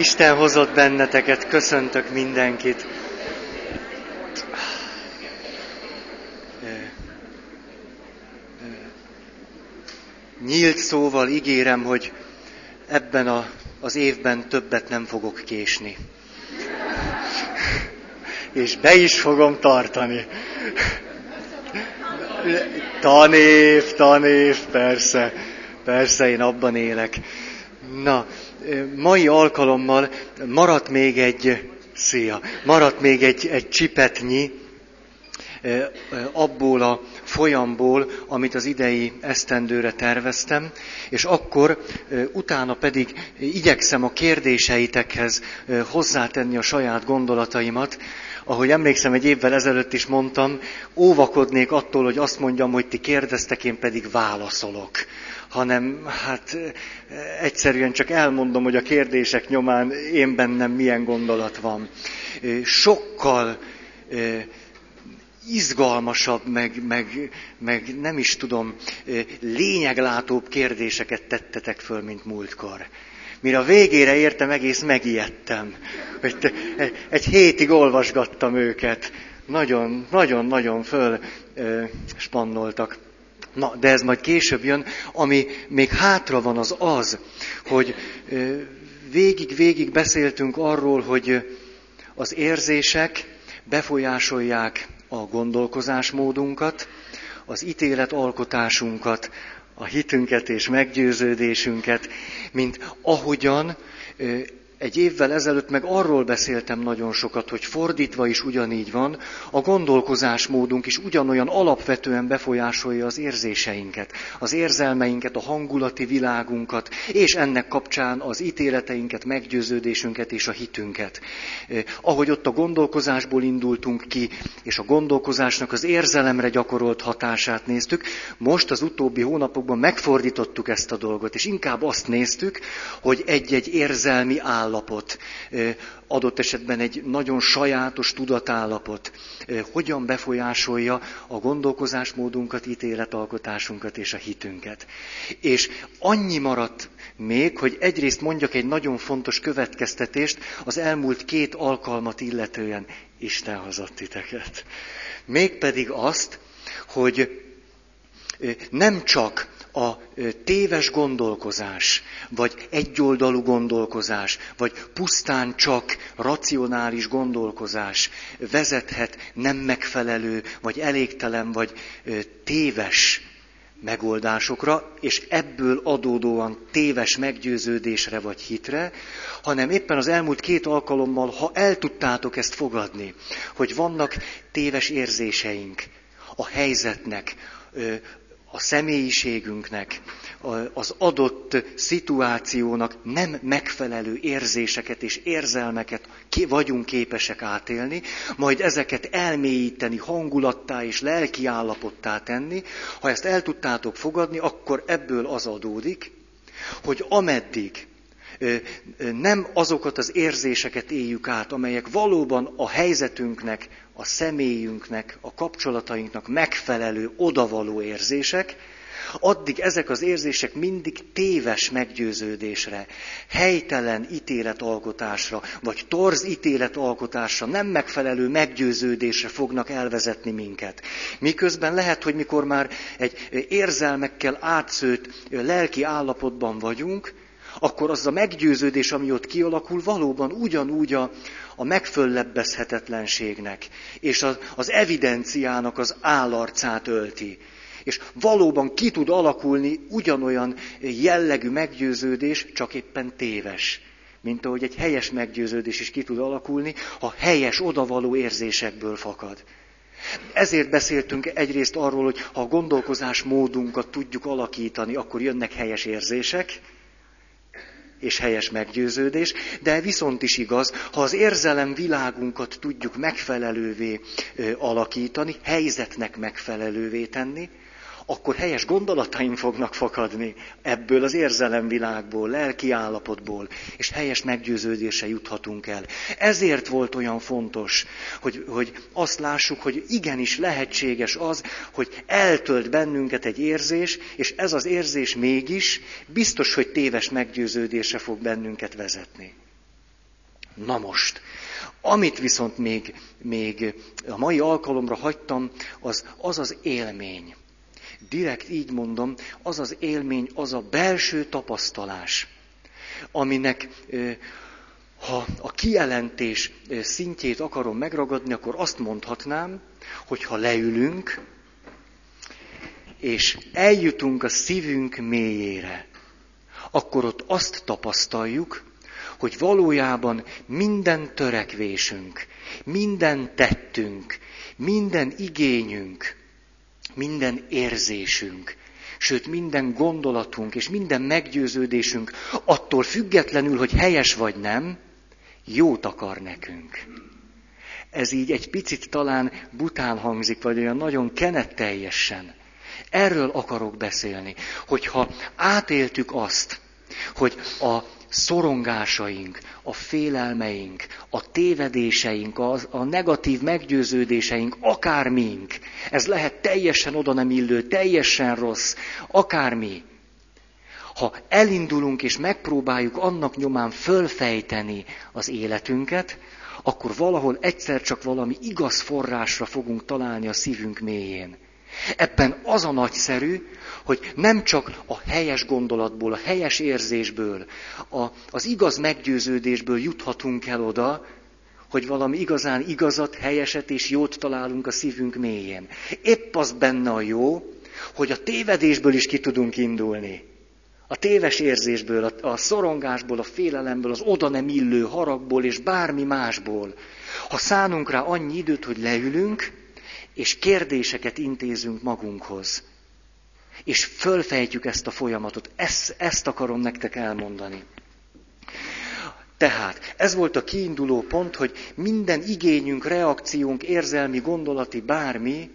Isten hozott benneteket, köszöntök mindenkit. Nyílt szóval ígérem, hogy ebben a, az évben többet nem fogok késni. És be is fogom tartani. Tanév, tanév, persze, persze, én abban élek. Na, mai alkalommal maradt még egy, szia, maradt még egy, egy csipetnyi abból a folyamból, amit az idei esztendőre terveztem, és akkor utána pedig igyekszem a kérdéseitekhez hozzátenni a saját gondolataimat, ahogy emlékszem, egy évvel ezelőtt is mondtam, óvakodnék attól, hogy azt mondjam, hogy ti kérdeztek, én pedig válaszolok. Hanem hát egyszerűen csak elmondom, hogy a kérdések nyomán én bennem milyen gondolat van. Sokkal izgalmasabb, meg, meg, meg nem is tudom, lényeglátóbb kérdéseket tettetek föl, mint múltkor. Mire a végére értem, egész megijedtem. Hogy egy hétig olvasgattam őket. Nagyon, nagyon, nagyon föl spannoltak. Na, de ez majd később jön. Ami még hátra van, az az, hogy végig-végig beszéltünk arról, hogy az érzések befolyásolják a gondolkozásmódunkat, az ítéletalkotásunkat, a hitünket és meggyőződésünket, mint ahogyan egy évvel ezelőtt meg arról beszéltem nagyon sokat, hogy fordítva is ugyanígy van, a gondolkozásmódunk is ugyanolyan alapvetően befolyásolja az érzéseinket, az érzelmeinket, a hangulati világunkat, és ennek kapcsán az ítéleteinket, meggyőződésünket és a hitünket. Ahogy ott a gondolkozásból indultunk ki, és a gondolkozásnak az érzelemre gyakorolt hatását néztük, most az utóbbi hónapokban megfordítottuk ezt a dolgot, és inkább azt néztük, hogy egy-egy érzelmi áll állapot, adott esetben egy nagyon sajátos tudatállapot, hogyan befolyásolja a gondolkozásmódunkat, ítéletalkotásunkat és a hitünket. És annyi maradt még, hogy egyrészt mondjak egy nagyon fontos következtetést az elmúlt két alkalmat illetően Isten hozott titeket. Mégpedig azt, hogy nem csak a téves gondolkozás, vagy egyoldalú gondolkozás, vagy pusztán csak racionális gondolkozás vezethet nem megfelelő, vagy elégtelen, vagy téves megoldásokra, és ebből adódóan téves meggyőződésre vagy hitre, hanem éppen az elmúlt két alkalommal, ha el tudtátok ezt fogadni, hogy vannak téves érzéseink a helyzetnek, a személyiségünknek, az adott szituációnak nem megfelelő érzéseket és érzelmeket vagyunk képesek átélni, majd ezeket elmélyíteni, hangulattá és lelki állapottá tenni. Ha ezt el tudtátok fogadni, akkor ebből az adódik, hogy ameddig nem azokat az érzéseket éljük át, amelyek valóban a helyzetünknek, a személyünknek, a kapcsolatainknak megfelelő, odavaló érzések, addig ezek az érzések mindig téves meggyőződésre, helytelen ítéletalkotásra, vagy torz ítéletalkotásra, nem megfelelő meggyőződésre fognak elvezetni minket. Miközben lehet, hogy mikor már egy érzelmekkel átszőtt lelki állapotban vagyunk, akkor az a meggyőződés, ami ott kialakul, valóban ugyanúgy a, a megföllebbezhetetlenségnek és az, az evidenciának az állarcát ölti. És valóban ki tud alakulni ugyanolyan jellegű meggyőződés, csak éppen téves. Mint ahogy egy helyes meggyőződés is ki tud alakulni, ha helyes, odavaló érzésekből fakad. Ezért beszéltünk egyrészt arról, hogy ha a gondolkozás módunkat tudjuk alakítani, akkor jönnek helyes érzések, és helyes meggyőződés, de viszont is igaz, ha az érzelem világunkat tudjuk megfelelővé alakítani, helyzetnek megfelelővé tenni, akkor helyes gondolataim fognak fakadni ebből az érzelemvilágból, lelki állapotból, és helyes meggyőződése juthatunk el. Ezért volt olyan fontos, hogy, hogy azt lássuk, hogy igenis lehetséges az, hogy eltölt bennünket egy érzés, és ez az érzés mégis biztos, hogy téves meggyőződése fog bennünket vezetni. Na most, amit viszont még, még a mai alkalomra hagytam, az az az élmény. Direkt így mondom, az az élmény, az a belső tapasztalás, aminek ha a kijelentés szintjét akarom megragadni, akkor azt mondhatnám, hogy ha leülünk, és eljutunk a szívünk mélyére, akkor ott azt tapasztaljuk, hogy valójában minden törekvésünk, minden tettünk, minden igényünk, minden érzésünk, sőt minden gondolatunk és minden meggyőződésünk attól függetlenül, hogy helyes vagy nem, jót akar nekünk. Ez így egy picit talán bután hangzik, vagy olyan nagyon kenetteljesen. Erről akarok beszélni, hogyha átéltük azt, hogy a szorongásaink, a félelmeink, a tévedéseink, a, a negatív meggyőződéseink, akármink, ez lehet teljesen oda nem illő, teljesen rossz, akármi. Ha elindulunk és megpróbáljuk annak nyomán fölfejteni az életünket, akkor valahol egyszer csak valami igaz forrásra fogunk találni a szívünk mélyén. Ebben az a nagyszerű, hogy nem csak a helyes gondolatból, a helyes érzésből, a, az igaz meggyőződésből juthatunk el oda, hogy valami igazán igazat, helyeset és jót találunk a szívünk mélyén. Épp az benne a jó, hogy a tévedésből is ki tudunk indulni. A téves érzésből, a, a szorongásból, a félelemből, az oda nem illő haragból és bármi másból. Ha szánunk rá annyi időt, hogy leülünk, és kérdéseket intézünk magunkhoz. És fölfejtjük ezt a folyamatot. Ezt, ezt akarom nektek elmondani. Tehát ez volt a kiinduló pont, hogy minden igényünk, reakciónk, érzelmi, gondolati, bármi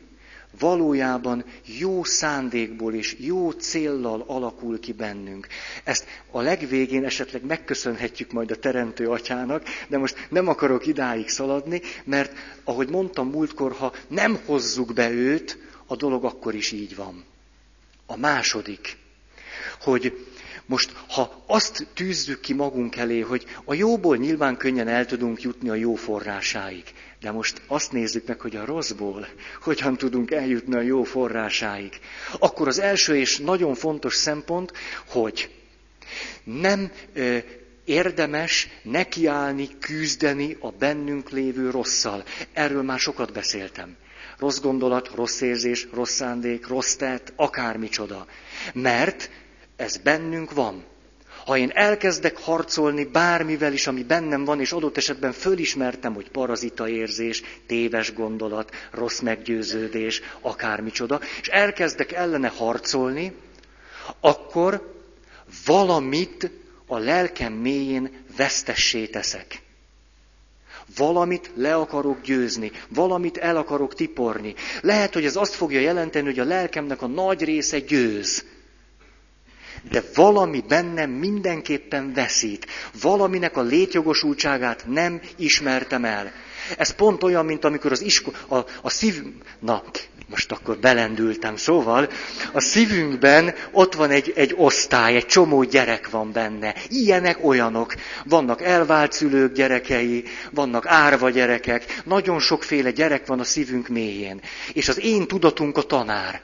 valójában jó szándékból és jó céllal alakul ki bennünk. Ezt a legvégén esetleg megköszönhetjük majd a Teremtő Atyának, de most nem akarok idáig szaladni, mert ahogy mondtam múltkor, ha nem hozzuk be őt, a dolog akkor is így van. A második, hogy most, ha azt tűzzük ki magunk elé, hogy a jóból nyilván könnyen el tudunk jutni a jó forrásáig, de most azt nézzük meg, hogy a rosszból hogyan tudunk eljutni a jó forrásáig. Akkor az első és nagyon fontos szempont, hogy nem ö, érdemes nekiállni, küzdeni a bennünk lévő rosszal. Erről már sokat beszéltem. Rossz gondolat, rossz érzés, rossz szándék, rossz tett, akármicsoda. Mert ez bennünk van. Ha én elkezdek harcolni bármivel is, ami bennem van, és adott esetben fölismertem, hogy parazita érzés, téves gondolat, rossz meggyőződés, akármicsoda, és elkezdek ellene harcolni, akkor valamit a lelkem mélyén vesztessé teszek. Valamit le akarok győzni, valamit el akarok tiporni. Lehet, hogy ez azt fogja jelenteni, hogy a lelkemnek a nagy része győz de valami bennem mindenképpen veszít. Valaminek a létjogosultságát nem ismertem el. Ez pont olyan, mint amikor az isko, a, a szív... Na, most akkor belendültem. Szóval a szívünkben ott van egy, egy osztály, egy csomó gyerek van benne. Ilyenek, olyanok. Vannak elvált szülők gyerekei, vannak árva gyerekek, nagyon sokféle gyerek van a szívünk mélyén. És az én tudatunk a tanár.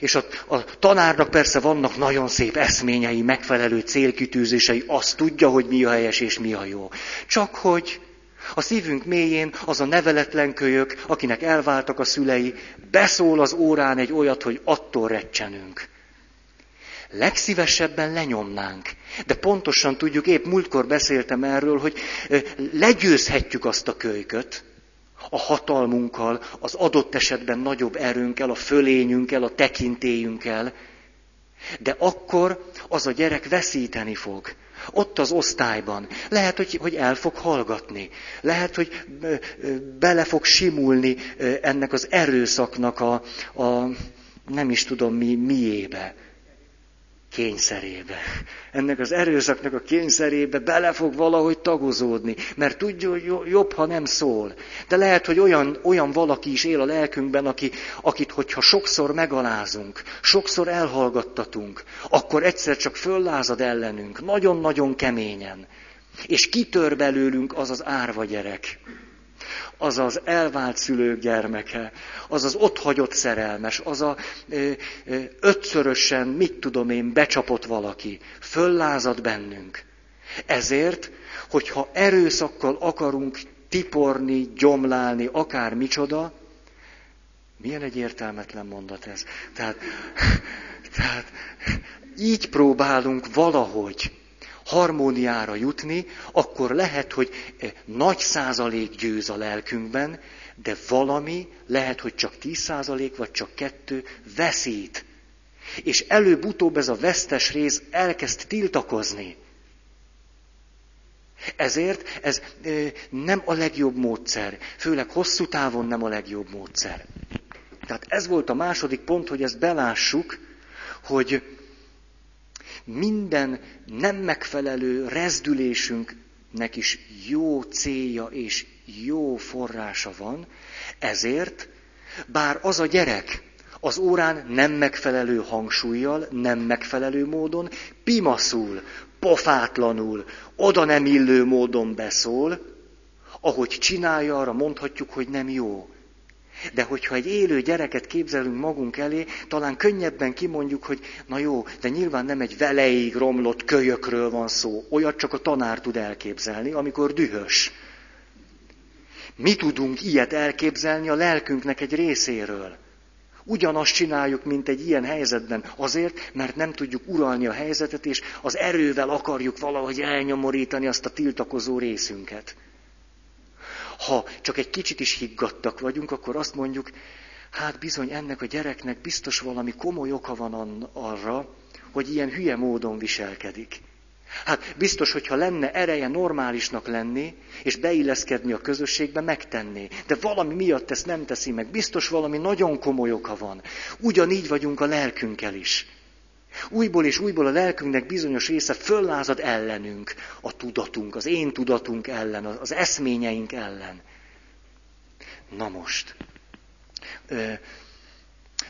És a, a tanárnak persze vannak nagyon szép eszményei, megfelelő célkitűzései, azt tudja, hogy mi a helyes és mi a jó. Csak hogy a szívünk mélyén az a neveletlen kölyök, akinek elváltak a szülei, beszól az órán egy olyat, hogy attól recsenünk. Legszívesebben lenyomnánk. De pontosan tudjuk, épp múltkor beszéltem erről, hogy legyőzhetjük azt a kölyköt, a hatalmunkkal, az adott esetben nagyobb erőnkkel, a fölényünkkel, a tekintélyünkkel. De akkor az a gyerek veszíteni fog. Ott az osztályban. Lehet, hogy, hogy el fog hallgatni. Lehet, hogy bele fog simulni ennek az erőszaknak a, a nem is tudom mi, miébe kényszerébe. Ennek az erőszaknak a kényszerébe bele fog valahogy tagozódni, mert tudja, hogy jobb, ha nem szól. De lehet, hogy olyan, olyan valaki is él a lelkünkben, aki, akit, hogyha sokszor megalázunk, sokszor elhallgattatunk, akkor egyszer csak föllázad ellenünk, nagyon-nagyon keményen. És kitör belőlünk az az árva gyerek, az az elvált szülők gyermeke, az az otthagyott szerelmes, az a ötszörösen, mit tudom én, becsapott valaki, föllázad bennünk. Ezért, hogyha erőszakkal akarunk tiporni, gyomlálni, akár micsoda, milyen egy értelmetlen mondat ez. Tehát, tehát így próbálunk valahogy harmóniára jutni, akkor lehet, hogy nagy százalék győz a lelkünkben, de valami, lehet, hogy csak 10 százalék, vagy csak kettő, veszít. És előbb-utóbb ez a vesztes rész elkezd tiltakozni. Ezért ez nem a legjobb módszer, főleg hosszú távon nem a legjobb módszer. Tehát ez volt a második pont, hogy ezt belássuk, hogy minden nem megfelelő rezdülésünknek is jó célja és jó forrása van, ezért, bár az a gyerek az órán nem megfelelő hangsúlyjal, nem megfelelő módon, pimaszul, pofátlanul, oda nem illő módon beszól, ahogy csinálja, arra mondhatjuk, hogy nem jó. De hogyha egy élő gyereket képzelünk magunk elé, talán könnyebben kimondjuk, hogy na jó, de nyilván nem egy veleig romlott kölyökről van szó. Olyat csak a tanár tud elképzelni, amikor dühös. Mi tudunk ilyet elképzelni a lelkünknek egy részéről. Ugyanazt csináljuk, mint egy ilyen helyzetben, azért, mert nem tudjuk uralni a helyzetet, és az erővel akarjuk valahogy elnyomorítani azt a tiltakozó részünket. Ha csak egy kicsit is higgadtak vagyunk, akkor azt mondjuk, hát bizony ennek a gyereknek biztos valami komoly oka van arra, hogy ilyen hülye módon viselkedik. Hát biztos, hogyha lenne ereje normálisnak lenni, és beilleszkedni a közösségbe, megtenné. De valami miatt ezt nem teszi meg. Biztos valami nagyon komoly oka van. Ugyanígy vagyunk a lelkünkkel is. Újból és újból a lelkünknek bizonyos része föllázad ellenünk, a tudatunk, az én tudatunk ellen, az eszményeink ellen. Na most,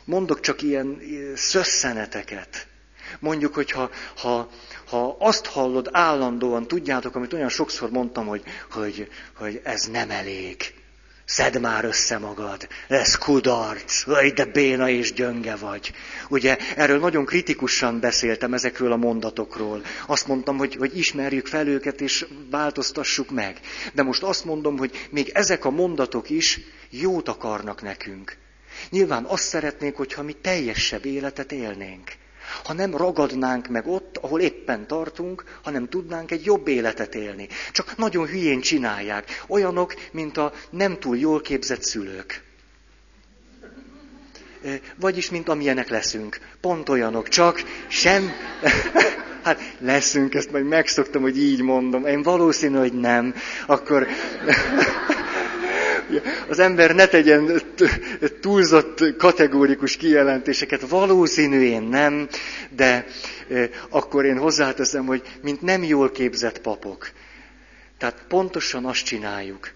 mondok csak ilyen szösszeneteket. Mondjuk, hogyha ha, ha azt hallod állandóan, tudjátok, amit olyan sokszor mondtam, hogy, hogy, hogy ez nem elég. Szedd már össze magad, ez kudarc, vagy de béna és gyönge vagy. Ugye erről nagyon kritikusan beszéltem ezekről a mondatokról. Azt mondtam, hogy, hogy ismerjük fel őket és változtassuk meg. De most azt mondom, hogy még ezek a mondatok is jót akarnak nekünk. Nyilván azt szeretnénk, hogyha mi teljesebb életet élnénk ha nem ragadnánk meg ott, ahol éppen tartunk, hanem tudnánk egy jobb életet élni. Csak nagyon hülyén csinálják. Olyanok, mint a nem túl jól képzett szülők. Vagyis, mint amilyenek leszünk. Pont olyanok, csak sem... hát leszünk, ezt majd megszoktam, hogy így mondom. Én valószínű, hogy nem. Akkor... Az ember ne tegyen túlzott kategórikus kijelentéseket, valószínű én nem, de akkor én hozzáteszem, hogy mint nem jól képzett papok. Tehát pontosan azt csináljuk.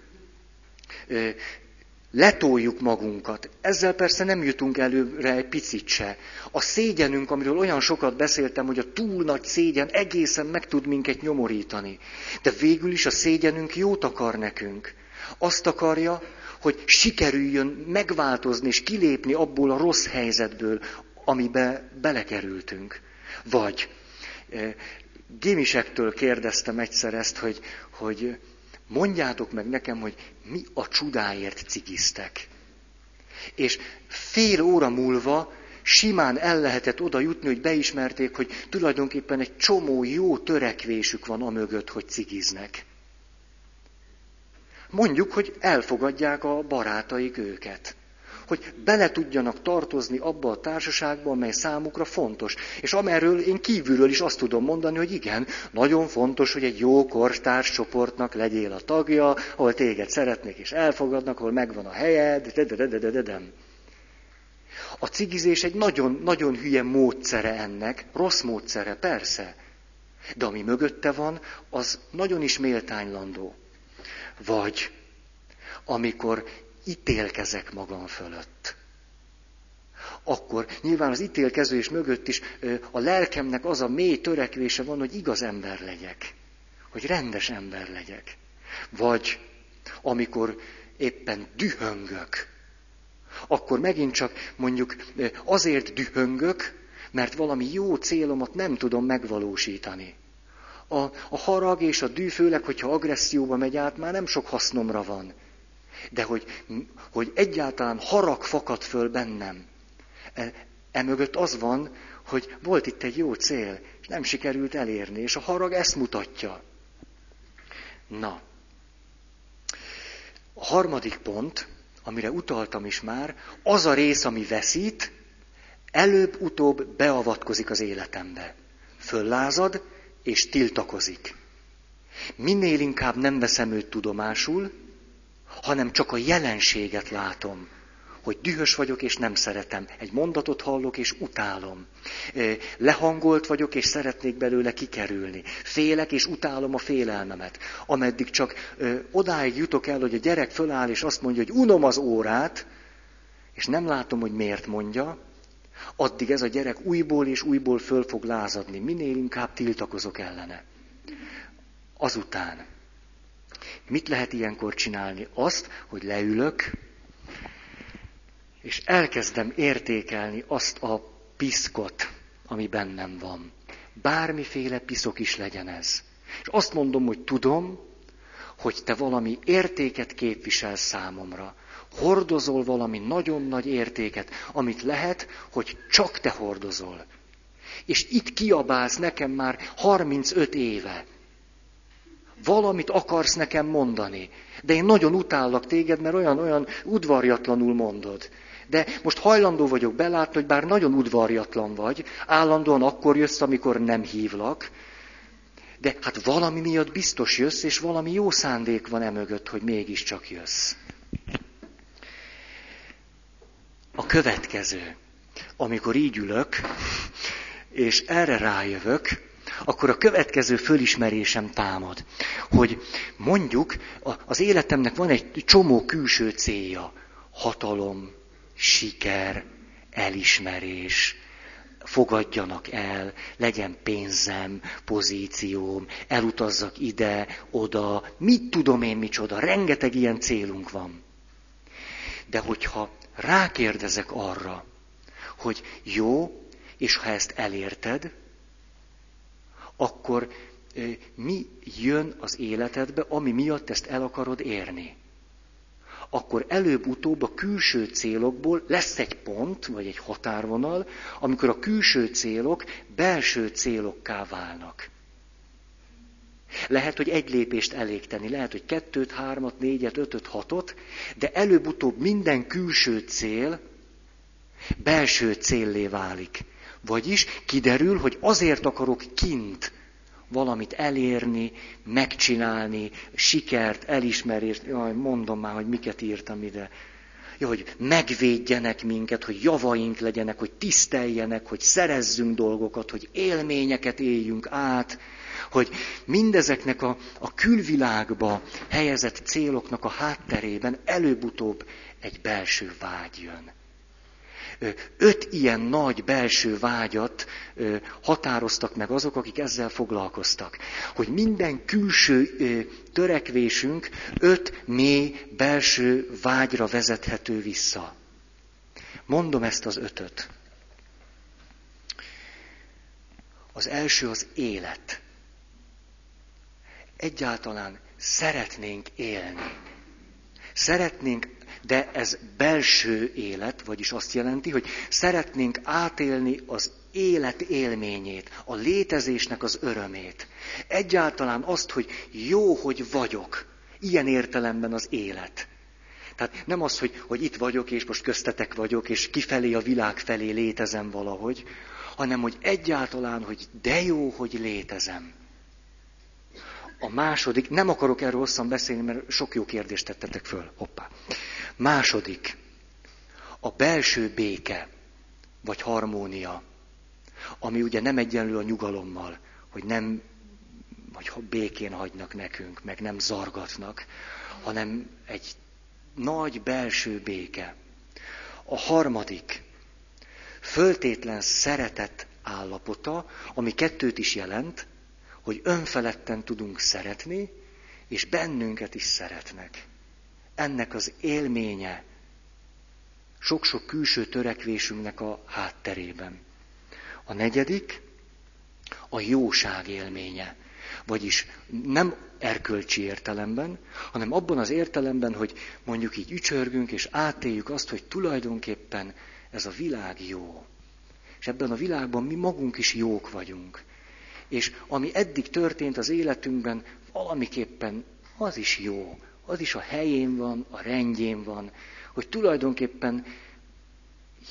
Letoljuk magunkat. Ezzel persze nem jutunk előre egy picit se. A szégyenünk, amiről olyan sokat beszéltem, hogy a túl nagy szégyen egészen meg tud minket nyomorítani. De végül is a szégyenünk jót akar nekünk. Azt akarja, hogy sikerüljön megváltozni és kilépni abból a rossz helyzetből, amibe belekerültünk. Vagy e, Gémisektől kérdeztem egyszer ezt, hogy, hogy mondjátok meg nekem, hogy mi a csudáért cigiztek. És fél óra múlva simán el lehetett oda jutni, hogy beismerték, hogy tulajdonképpen egy csomó jó törekvésük van amögött, hogy cigiznek. Mondjuk, hogy elfogadják a barátaik őket. Hogy bele tudjanak tartozni abba a társaságba, amely számukra fontos. És amerről én kívülről is azt tudom mondani, hogy igen, nagyon fontos, hogy egy jó korstárs csoportnak legyél a tagja, ahol téged szeretnék és elfogadnak, ahol megvan a helyed, de, de, de, de, de, de, de. A cigizés egy nagyon, nagyon hülye módszere ennek, rossz módszere, persze. De ami mögötte van, az nagyon is méltánylandó. Vagy amikor ítélkezek magam fölött. Akkor nyilván az ítélkezés mögött is a lelkemnek az a mély törekvése van, hogy igaz ember legyek. hogy rendes ember legyek. Vagy amikor éppen dühöngök, akkor megint csak mondjuk azért dühöngök, mert valami jó célomat nem tudom megvalósítani. A, a harag és a dű, főleg, hogyha agresszióba megy át, már nem sok hasznomra van. De hogy, hogy egyáltalán harag fakad föl bennem. E, emögött az van, hogy volt itt egy jó cél, és nem sikerült elérni, és a harag ezt mutatja. Na, a harmadik pont, amire utaltam is már, az a rész, ami veszít, előbb-utóbb beavatkozik az életembe. Föllázad, és tiltakozik. Minél inkább nem veszem őt tudomásul, hanem csak a jelenséget látom, hogy dühös vagyok és nem szeretem. Egy mondatot hallok és utálom. Lehangolt vagyok és szeretnék belőle kikerülni. Félek és utálom a félelmemet. Ameddig csak odáig jutok el, hogy a gyerek föláll és azt mondja, hogy unom az órát, és nem látom, hogy miért mondja, addig ez a gyerek újból és újból föl fog lázadni. Minél inkább tiltakozok ellene. Azután, mit lehet ilyenkor csinálni? Azt, hogy leülök, és elkezdem értékelni azt a piszkot, ami bennem van. Bármiféle piszok is legyen ez. És azt mondom, hogy tudom, hogy te valami értéket képvisel számomra. Hordozol valami nagyon nagy értéket, amit lehet, hogy csak te hordozol. És itt kiabálsz nekem már 35 éve. Valamit akarsz nekem mondani. De én nagyon utállak téged, mert olyan-olyan udvarjatlanul mondod. De most hajlandó vagyok belátni, hogy bár nagyon udvarjatlan vagy, állandóan akkor jössz, amikor nem hívlak, de hát valami miatt biztos jössz, és valami jó szándék van emögött, hogy mégiscsak jössz. A következő, amikor így ülök, és erre rájövök, akkor a következő fölismerésem támad, hogy mondjuk az életemnek van egy csomó külső célja. Hatalom, siker, elismerés, fogadjanak el, legyen pénzem, pozícióm, elutazzak ide, oda, mit tudom én micsoda, rengeteg ilyen célunk van. De hogyha rákérdezek arra, hogy jó, és ha ezt elérted, akkor mi jön az életedbe, ami miatt ezt el akarod érni? akkor előbb-utóbb a külső célokból lesz egy pont, vagy egy határvonal, amikor a külső célok belső célokká válnak. Lehet, hogy egy lépést elég tenni, lehet, hogy kettőt, hármat, négyet, ötöt, hatot, de előbb-utóbb minden külső cél belső céllé válik. Vagyis kiderül, hogy azért akarok kint valamit elérni, megcsinálni, sikert, elismerést, jaj, mondom már, hogy miket írtam ide. Jó, hogy megvédjenek minket, hogy javaink legyenek, hogy tiszteljenek, hogy szerezzünk dolgokat, hogy élményeket éljünk át, hogy mindezeknek a, a külvilágba helyezett céloknak a hátterében előbb-utóbb egy belső vágy jön öt ilyen nagy belső vágyat határoztak meg azok, akik ezzel foglalkoztak. Hogy minden külső törekvésünk öt mély belső vágyra vezethető vissza. Mondom ezt az ötöt. Az első az élet. Egyáltalán szeretnénk élni. Szeretnénk de ez belső élet, vagyis azt jelenti, hogy szeretnénk átélni az élet élményét, a létezésnek az örömét. Egyáltalán azt, hogy jó, hogy vagyok. Ilyen értelemben az élet. Tehát nem az, hogy, hogy itt vagyok, és most köztetek vagyok, és kifelé a világ felé létezem valahogy, hanem hogy egyáltalán, hogy de jó, hogy létezem. A második, nem akarok erről hosszan beszélni, mert sok jó kérdést tettetek föl. Hoppá. Második, a belső béke, vagy harmónia, ami ugye nem egyenlő a nyugalommal, hogy nem, vagy békén hagynak nekünk, meg nem zargatnak, hanem egy nagy belső béke. A harmadik, föltétlen szeretet állapota, ami kettőt is jelent, hogy önfeledten tudunk szeretni, és bennünket is szeretnek. Ennek az élménye sok-sok külső törekvésünknek a hátterében. A negyedik, a jóság élménye. Vagyis nem erkölcsi értelemben, hanem abban az értelemben, hogy mondjuk így ücsörgünk, és átéljük azt, hogy tulajdonképpen ez a világ jó. És ebben a világban mi magunk is jók vagyunk. És ami eddig történt az életünkben, valamiképpen az is jó, az is a helyén van, a rendjén van, hogy tulajdonképpen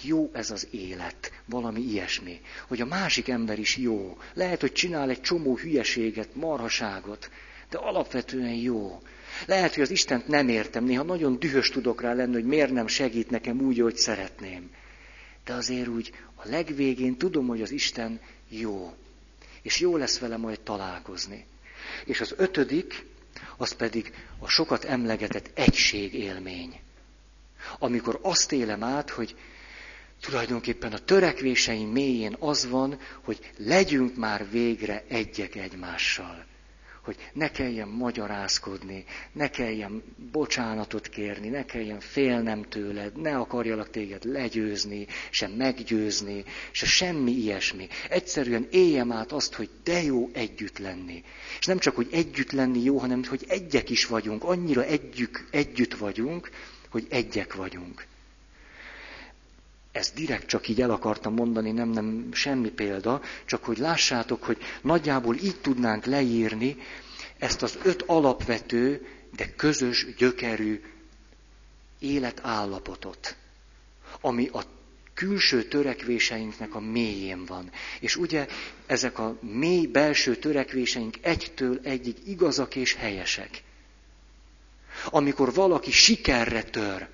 jó ez az élet, valami ilyesmi. Hogy a másik ember is jó. Lehet, hogy csinál egy csomó hülyeséget, marhaságot, de alapvetően jó. Lehet, hogy az Istent nem értem, néha nagyon dühös tudok rá lenni, hogy miért nem segít nekem úgy, hogy szeretném. De azért úgy a legvégén tudom, hogy az Isten jó. És jó lesz vele majd találkozni. És az ötödik, az pedig a sokat emlegetett egység élmény. Amikor azt élem át, hogy tulajdonképpen a törekvéseim mélyén az van, hogy legyünk már végre egyek egymással. Hogy ne kelljen magyarázkodni, ne kelljen bocsánatot kérni, ne kelljen félnem tőled, ne akarjalak téged legyőzni, se meggyőzni, se semmi ilyesmi. Egyszerűen éljem át azt, hogy de jó együtt lenni. És nem csak, hogy együtt lenni jó, hanem hogy egyek is vagyunk, annyira együk, együtt vagyunk, hogy egyek vagyunk. Ezt direkt csak így el akartam mondani, nem, nem semmi példa, csak hogy lássátok, hogy nagyjából így tudnánk leírni ezt az öt alapvető, de közös gyökerű életállapotot, ami a külső törekvéseinknek a mélyén van. És ugye ezek a mély belső törekvéseink egytől egyig igazak és helyesek. Amikor valaki sikerre tör,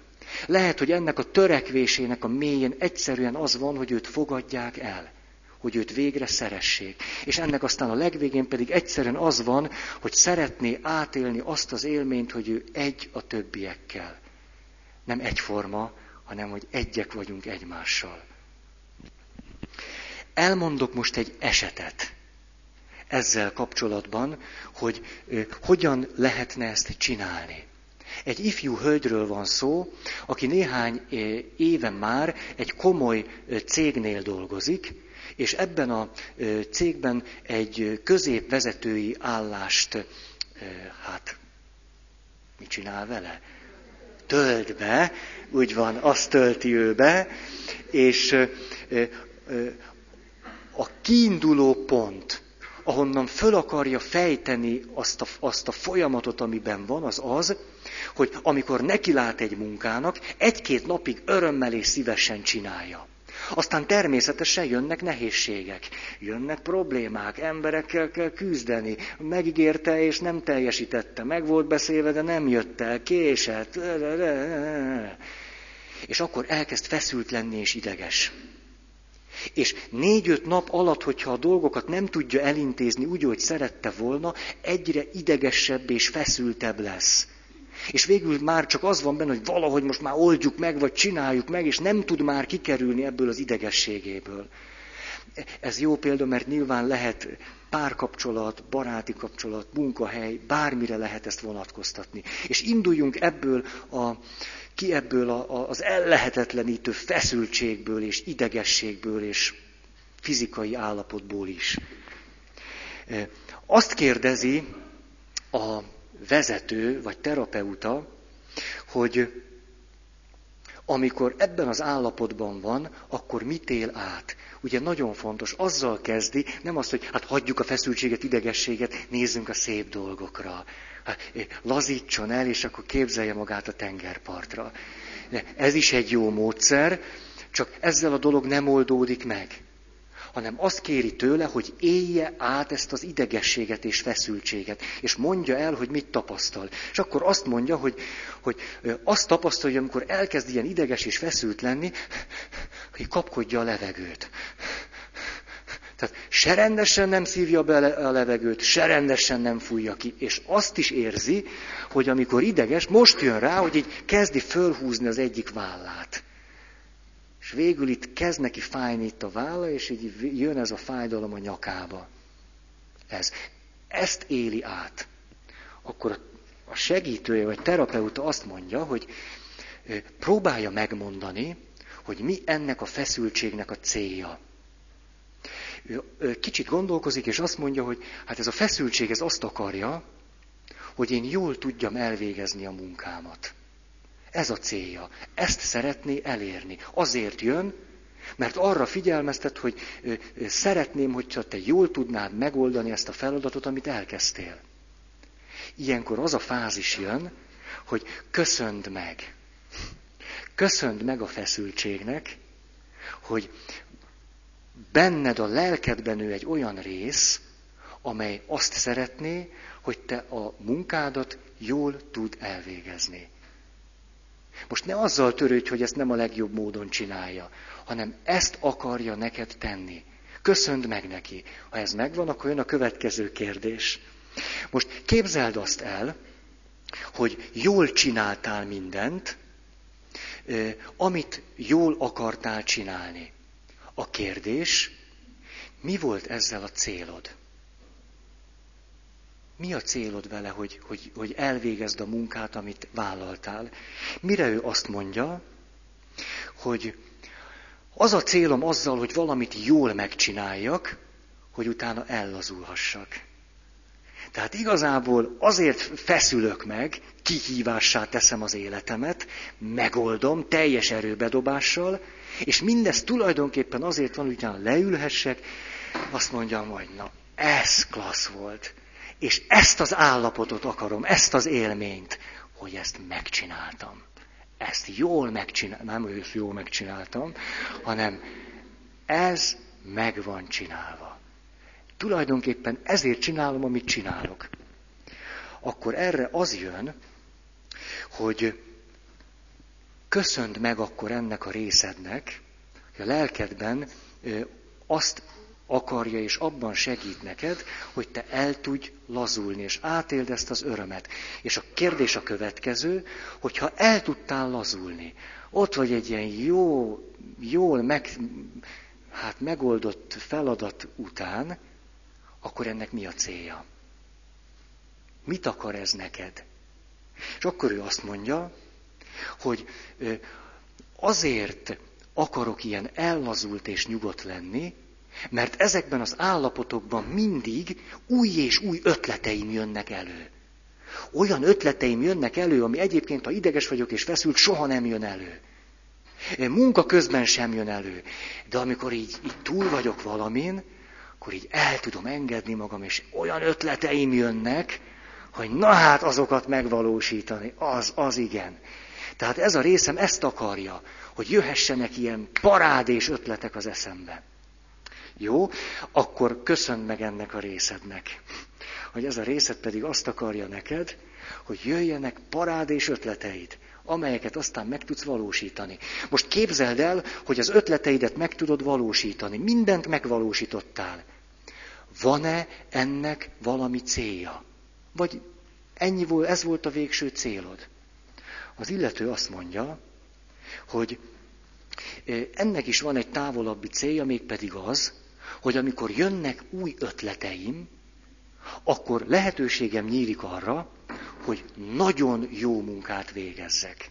lehet, hogy ennek a törekvésének a mélyén egyszerűen az van, hogy őt fogadják el, hogy őt végre szeressék. És ennek aztán a legvégén pedig egyszerűen az van, hogy szeretné átélni azt az élményt, hogy ő egy a többiekkel. Nem egyforma, hanem hogy egyek vagyunk egymással. Elmondok most egy esetet ezzel kapcsolatban, hogy hogyan lehetne ezt csinálni. Egy ifjú hölgyről van szó, aki néhány eh, éve már egy komoly eh, cégnél dolgozik, és ebben a eh, cégben egy középvezetői állást, hát, mit csinál vele? Tölt be, úgy van, azt tölti ő be, és a kiinduló pont, ahonnan föl akarja fejteni azt a, azt a folyamatot, amiben van, az az, hogy amikor neki lát egy munkának, egy-két napig örömmel és szívesen csinálja. Aztán természetesen jönnek nehézségek, jönnek problémák, emberekkel kell küzdeni. Megígérte és nem teljesítette, meg volt beszélve, de nem jött el, késett. És akkor elkezd feszült lenni és ideges. És négy-öt nap alatt, hogyha a dolgokat nem tudja elintézni úgy, hogy szerette volna, egyre idegesebb és feszültebb lesz. És végül már csak az van benne, hogy valahogy most már oldjuk meg, vagy csináljuk meg, és nem tud már kikerülni ebből az idegességéből. Ez jó példa, mert nyilván lehet párkapcsolat, baráti kapcsolat, munkahely, bármire lehet ezt vonatkoztatni. És induljunk ebből a, ki ebből a, a, az ellehetetlenítő feszültségből és idegességből és fizikai állapotból is. Azt kérdezi a vezető vagy terapeuta, hogy amikor ebben az állapotban van, akkor mit él át? Ugye nagyon fontos, azzal kezdi, nem azt, hogy hát hagyjuk a feszültséget, idegességet, nézzünk a szép dolgokra. Hát, lazítson el, és akkor képzelje magát a tengerpartra. Ez is egy jó módszer, csak ezzel a dolog nem oldódik meg hanem azt kéri tőle, hogy élje át ezt az idegességet és feszültséget, és mondja el, hogy mit tapasztal. És akkor azt mondja, hogy, hogy azt tapasztalja, amikor elkezd ilyen ideges és feszült lenni, hogy kapkodja a levegőt. Tehát se rendesen nem szívja be a levegőt, se rendesen nem fújja ki. És azt is érzi, hogy amikor ideges, most jön rá, hogy így kezdi fölhúzni az egyik vállát. És végül itt kezd neki fájni itt a válla, és így jön ez a fájdalom a nyakába. Ez. ezt éli át, akkor a segítője vagy terapeuta azt mondja, hogy próbálja megmondani, hogy mi ennek a feszültségnek a célja. Kicsit gondolkozik, és azt mondja, hogy hát ez a feszültség ez azt akarja, hogy én jól tudjam elvégezni a munkámat. Ez a célja. Ezt szeretné elérni. Azért jön, mert arra figyelmeztet, hogy szeretném, hogyha te jól tudnád megoldani ezt a feladatot, amit elkezdtél. Ilyenkor az a fázis jön, hogy köszönd meg. Köszönd meg a feszültségnek, hogy benned a lelkedben ő egy olyan rész, amely azt szeretné, hogy te a munkádat jól tud elvégezni. Most ne azzal törődj, hogy ezt nem a legjobb módon csinálja, hanem ezt akarja neked tenni. Köszönd meg neki. Ha ez megvan, akkor jön a következő kérdés. Most képzeld azt el, hogy jól csináltál mindent, amit jól akartál csinálni. A kérdés, mi volt ezzel a célod? Mi a célod vele, hogy, hogy, hogy elvégezd a munkát, amit vállaltál? Mire ő azt mondja, hogy az a célom azzal, hogy valamit jól megcsináljak, hogy utána ellazulhassak. Tehát igazából azért feszülök meg, kihívássá teszem az életemet, megoldom teljes erőbedobással, és mindez tulajdonképpen azért van, hogy leülhessek, azt mondjam, hogy na, ez klassz volt. És ezt az állapotot akarom, ezt az élményt, hogy ezt megcsináltam. Ezt jól megcsináltam, nem, hogy ezt jól megcsináltam, hanem ez meg van csinálva. Tulajdonképpen ezért csinálom, amit csinálok. Akkor erre az jön, hogy köszönd meg akkor ennek a részednek, hogy a lelkedben azt akarja, és abban segít neked, hogy te el tudj lazulni, és átéld ezt az örömet. És a kérdés a következő, hogyha el tudtál lazulni, ott vagy egy ilyen jó, jól meg, hát megoldott feladat után, akkor ennek mi a célja? Mit akar ez neked? És akkor ő azt mondja, hogy azért akarok ilyen ellazult és nyugodt lenni, mert ezekben az állapotokban mindig új és új ötleteim jönnek elő. Olyan ötleteim jönnek elő, ami egyébként, ha ideges vagyok és feszült, soha nem jön elő. Munka közben sem jön elő. De amikor így, így túl vagyok valamin, akkor így el tudom engedni magam, és olyan ötleteim jönnek, hogy na hát azokat megvalósítani, az, az igen. Tehát ez a részem ezt akarja, hogy jöhessenek ilyen parádés ötletek az eszembe. Jó, akkor köszönd meg ennek a részednek. Hogy ez a részed pedig azt akarja neked, hogy jöjjenek parádés ötleteid, amelyeket aztán meg tudsz valósítani. Most képzeld el, hogy az ötleteidet meg tudod valósítani. Mindent megvalósítottál. Van-e ennek valami célja? Vagy ennyi volt, ez volt a végső célod? Az illető azt mondja, hogy ennek is van egy távolabbi célja, mégpedig az, hogy amikor jönnek új ötleteim, akkor lehetőségem nyílik arra, hogy nagyon jó munkát végezzek.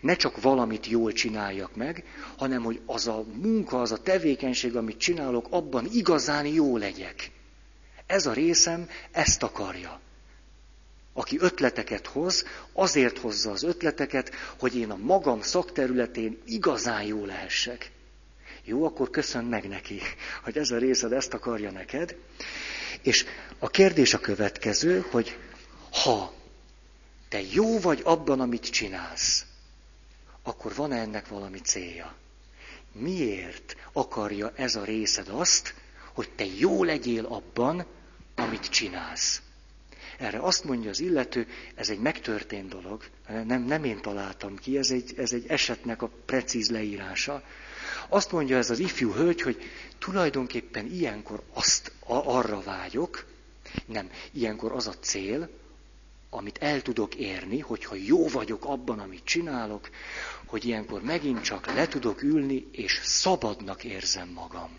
Ne csak valamit jól csináljak meg, hanem hogy az a munka, az a tevékenység, amit csinálok, abban igazán jó legyek. Ez a részem ezt akarja. Aki ötleteket hoz, azért hozza az ötleteket, hogy én a magam szakterületén igazán jó lehessek. Jó, akkor köszön meg neki, hogy ez a részed ezt akarja neked. És a kérdés a következő, hogy ha te jó vagy abban, amit csinálsz, akkor van -e ennek valami célja? Miért akarja ez a részed azt, hogy te jó legyél abban, amit csinálsz? Erre azt mondja az illető, ez egy megtörtént dolog, nem, nem én találtam ki, ez egy, ez egy esetnek a precíz leírása. Azt mondja ez az ifjú hölgy, hogy tulajdonképpen ilyenkor azt a, arra vágyok, nem, ilyenkor az a cél, amit el tudok érni, hogyha jó vagyok abban, amit csinálok, hogy ilyenkor megint csak le tudok ülni, és szabadnak érzem magam.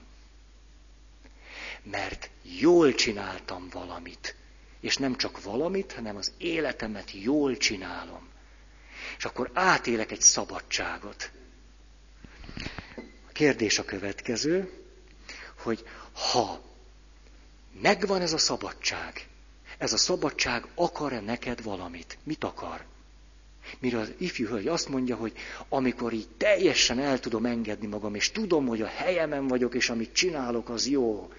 mert jól csináltam valamit. És nem csak valamit, hanem az életemet jól csinálom. És akkor átélek egy szabadságot. A kérdés a következő, hogy ha megvan ez a szabadság, ez a szabadság akar-e neked valamit? Mit akar? Mire az ifjú hölgy azt mondja, hogy amikor így teljesen el tudom engedni magam, és tudom, hogy a helyemen vagyok, és amit csinálok, az jó,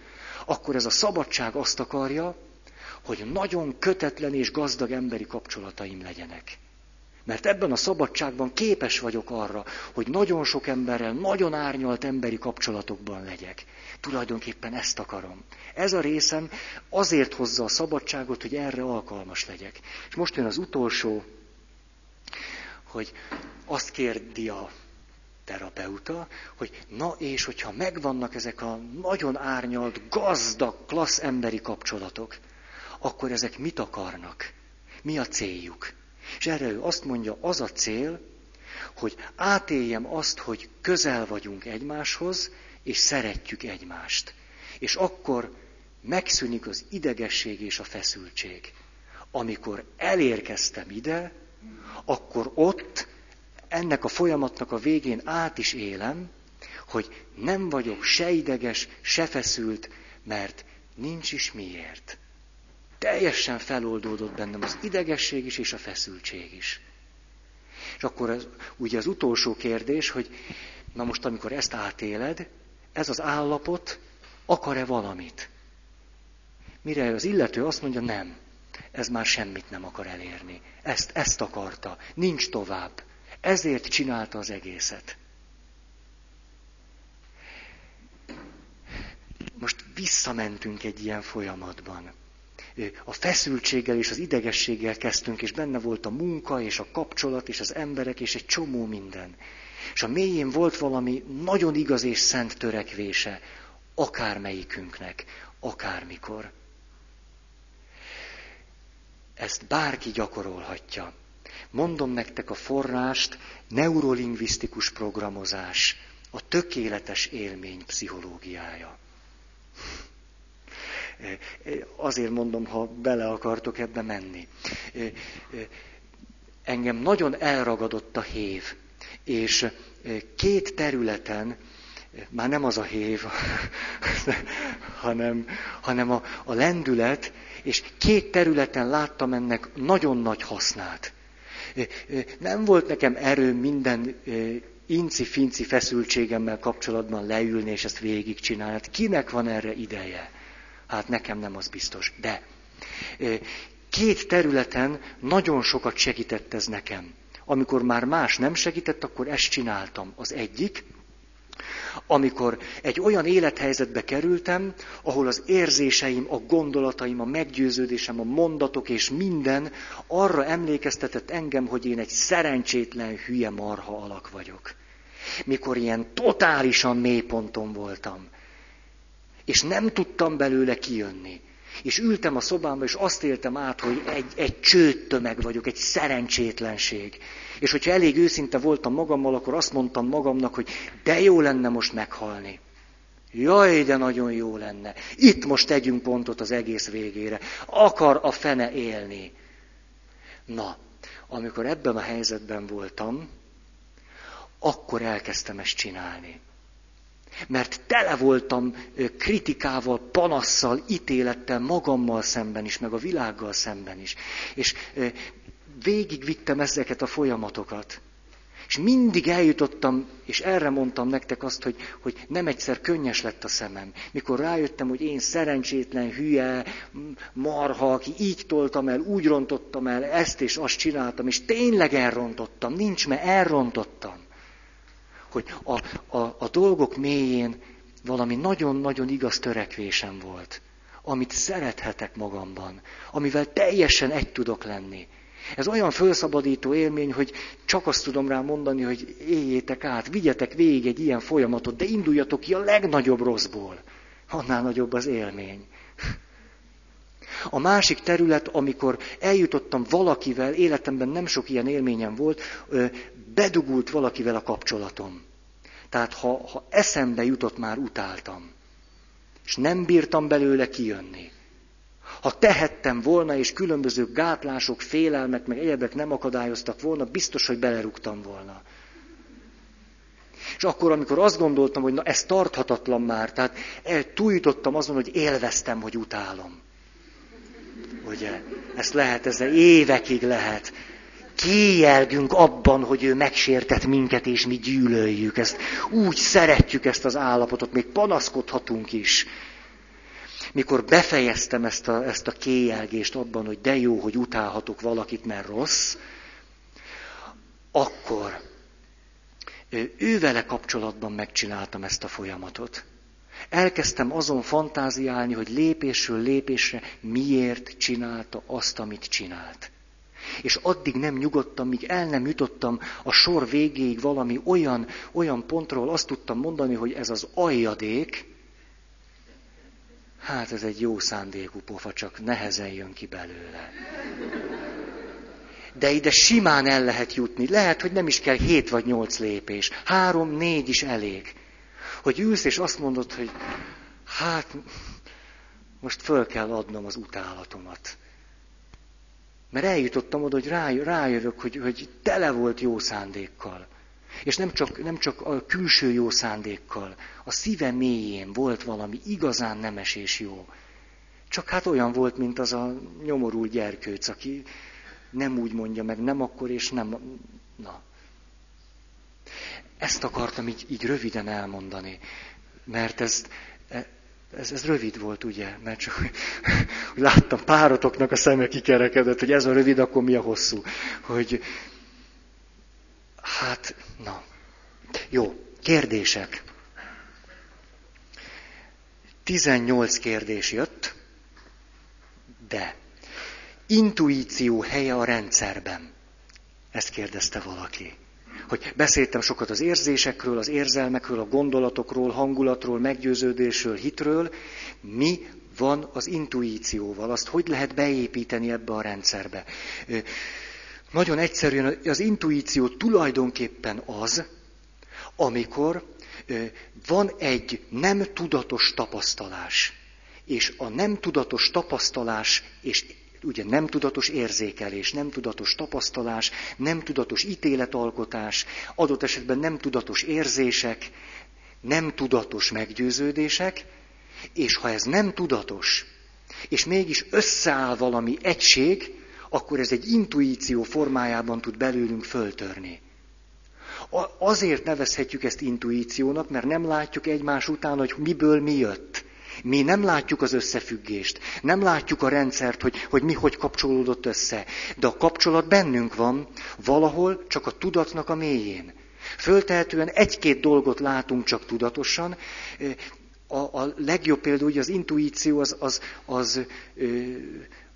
akkor ez a szabadság azt akarja, hogy nagyon kötetlen és gazdag emberi kapcsolataim legyenek. Mert ebben a szabadságban képes vagyok arra, hogy nagyon sok emberrel, nagyon árnyalt emberi kapcsolatokban legyek. Tulajdonképpen ezt akarom. Ez a részem azért hozza a szabadságot, hogy erre alkalmas legyek. És most jön az utolsó, hogy azt kérdi a terapeuta, hogy na és hogyha megvannak ezek a nagyon árnyalt, gazdag, klassz emberi kapcsolatok, akkor ezek mit akarnak? Mi a céljuk? És erre ő azt mondja, az a cél, hogy átéljem azt, hogy közel vagyunk egymáshoz, és szeretjük egymást. És akkor megszűnik az idegesség és a feszültség. Amikor elérkeztem ide, akkor ott ennek a folyamatnak a végén át is élem, hogy nem vagyok se ideges, se feszült, mert nincs is miért. Teljesen feloldódott bennem az idegesség is és a feszültség is. És akkor az, ugye az utolsó kérdés, hogy na most, amikor ezt átéled, ez az állapot akar-e valamit? Mire az illető azt mondja, nem, ez már semmit nem akar elérni. Ezt, ezt akarta, nincs tovább. Ezért csinálta az egészet. Most visszamentünk egy ilyen folyamatban. A feszültséggel és az idegességgel kezdtünk, és benne volt a munka, és a kapcsolat, és az emberek, és egy csomó minden. És a mélyén volt valami nagyon igaz és szent törekvése, akármelyikünknek, akármikor. Ezt bárki gyakorolhatja. Mondom nektek a forrást, neurolingvisztikus programozás, a tökéletes élmény pszichológiája. Azért mondom, ha bele akartok ebbe menni. Engem nagyon elragadott a hév, és két területen, már nem az a hév, hanem, hanem a, a lendület, és két területen láttam ennek nagyon nagy hasznát. Nem volt nekem erő minden inci-finci feszültségemmel kapcsolatban leülni és ezt végigcsinálni. Hát kinek van erre ideje? Hát nekem nem az biztos. De két területen nagyon sokat segített ez nekem. Amikor már más nem segített, akkor ezt csináltam. Az egyik, amikor egy olyan élethelyzetbe kerültem, ahol az érzéseim, a gondolataim, a meggyőződésem, a mondatok és minden arra emlékeztetett engem, hogy én egy szerencsétlen hülye marha alak vagyok. Mikor ilyen totálisan mélyponton voltam. És nem tudtam belőle kijönni. És ültem a szobámba, és azt éltem át, hogy egy, egy csőttömeg vagyok, egy szerencsétlenség. És hogyha elég őszinte voltam magammal, akkor azt mondtam magamnak, hogy de jó lenne most meghalni. Jaj, de nagyon jó lenne. Itt most tegyünk pontot az egész végére. Akar a fene élni. Na, amikor ebben a helyzetben voltam, akkor elkezdtem ezt csinálni. Mert tele voltam kritikával, panasszal, ítélettel magammal szemben is, meg a világgal szemben is. És végigvittem ezeket a folyamatokat. És mindig eljutottam, és erre mondtam nektek azt, hogy, hogy nem egyszer könnyes lett a szemem. Mikor rájöttem, hogy én szerencsétlen, hülye, marha, aki így toltam el, úgy rontottam el, ezt és azt csináltam, és tényleg elrontottam, nincs, mert elrontottam. Hogy a, a, a dolgok mélyén valami nagyon-nagyon igaz törekvésem volt, amit szerethetek magamban, amivel teljesen egy tudok lenni. Ez olyan felszabadító élmény, hogy csak azt tudom rá mondani, hogy éljétek át, vigyetek végig egy ilyen folyamatot, de induljatok ki a legnagyobb rosszból. Annál nagyobb az élmény. A másik terület, amikor eljutottam valakivel, életemben nem sok ilyen élményem volt, bedugult valakivel a kapcsolatom. Tehát ha, ha eszembe jutott, már utáltam. És nem bírtam belőle kijönni. Ha tehettem volna, és különböző gátlások, félelmek, meg egyebek nem akadályoztak volna, biztos, hogy belerúgtam volna. És akkor, amikor azt gondoltam, hogy na ez tarthatatlan már, tehát eltújítottam azon, hogy élveztem, hogy utálom. Ugye? Ezt lehet, ez évekig lehet. Kéjelgünk abban, hogy ő megsértett minket, és mi gyűlöljük. Ezt úgy szeretjük ezt az állapotot, még panaszkodhatunk is. Mikor befejeztem ezt a, ezt a kéjelgést abban, hogy de jó, hogy utálhatok valakit, mert rossz, akkor ővele kapcsolatban megcsináltam ezt a folyamatot. Elkezdtem azon fantáziálni, hogy lépésről lépésre miért csinálta azt, amit csinált. És addig nem nyugodtam, míg el nem jutottam a sor végéig valami olyan, olyan pontról azt tudtam mondani, hogy ez az aljadék, hát ez egy jó szándékú pofa, csak nehezen jön ki belőle. De ide simán el lehet jutni. Lehet, hogy nem is kell hét vagy nyolc lépés. Három, négy is elég. Hogy ülsz és azt mondod, hogy hát most föl kell adnom az utálatomat. Mert eljutottam oda, hogy rájövök, hogy, hogy tele volt jó szándékkal. És nem csak, nem csak a külső jó szándékkal, a szíve mélyén volt valami igazán nemes és jó. Csak hát olyan volt, mint az a nyomorult gyerkőc, aki nem úgy mondja meg, nem akkor és nem. Na. Ezt akartam így, így röviden elmondani, mert ez, ez, ez rövid volt, ugye? Mert csak hogy láttam párotoknak a szeme kikerekedett, hogy ez a rövid, akkor mi a hosszú. Hogy hát, na. Jó, kérdések. 18 kérdés jött, de intuíció helye a rendszerben. Ezt kérdezte valaki. Hogy beszéltem sokat az érzésekről, az érzelmekről, a gondolatokról, hangulatról, meggyőződésről, hitről. Mi van az intuícióval? Azt hogy lehet beépíteni ebbe a rendszerbe? Nagyon egyszerűen az intuíció tulajdonképpen az, amikor van egy nem tudatos tapasztalás, és a nem tudatos tapasztalás és ugye nem tudatos érzékelés, nem tudatos tapasztalás, nem tudatos ítéletalkotás, adott esetben nem tudatos érzések, nem tudatos meggyőződések, és ha ez nem tudatos, és mégis összeáll valami egység, akkor ez egy intuíció formájában tud belőlünk föltörni. Azért nevezhetjük ezt intuíciónak, mert nem látjuk egymás után, hogy miből mi jött. Mi nem látjuk az összefüggést, nem látjuk a rendszert, hogy, hogy mi hogy kapcsolódott össze. De a kapcsolat bennünk van, valahol csak a tudatnak a mélyén. Föltehetően egy-két dolgot látunk csak tudatosan. A, a legjobb példa, ugye az intuíció az, az, az ö,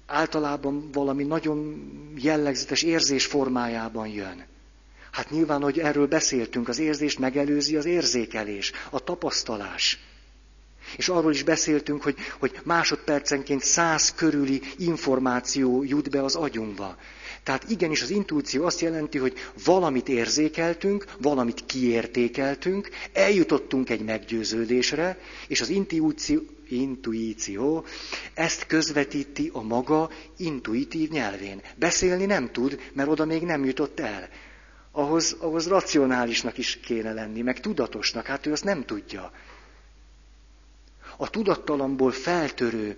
általában valami nagyon jellegzetes érzés formájában jön. Hát nyilván, hogy erről beszéltünk, az érzést megelőzi az érzékelés, a tapasztalás. És arról is beszéltünk, hogy, hogy másodpercenként száz körüli információ jut be az agyunkba. Tehát igenis az intuíció azt jelenti, hogy valamit érzékeltünk, valamit kiértékeltünk, eljutottunk egy meggyőződésre, és az intuíció, intuíció ezt közvetíti a maga intuitív nyelvén. Beszélni nem tud, mert oda még nem jutott el. Ahhoz, ahhoz racionálisnak is kéne lenni, meg tudatosnak, hát ő azt nem tudja a tudattalamból feltörő,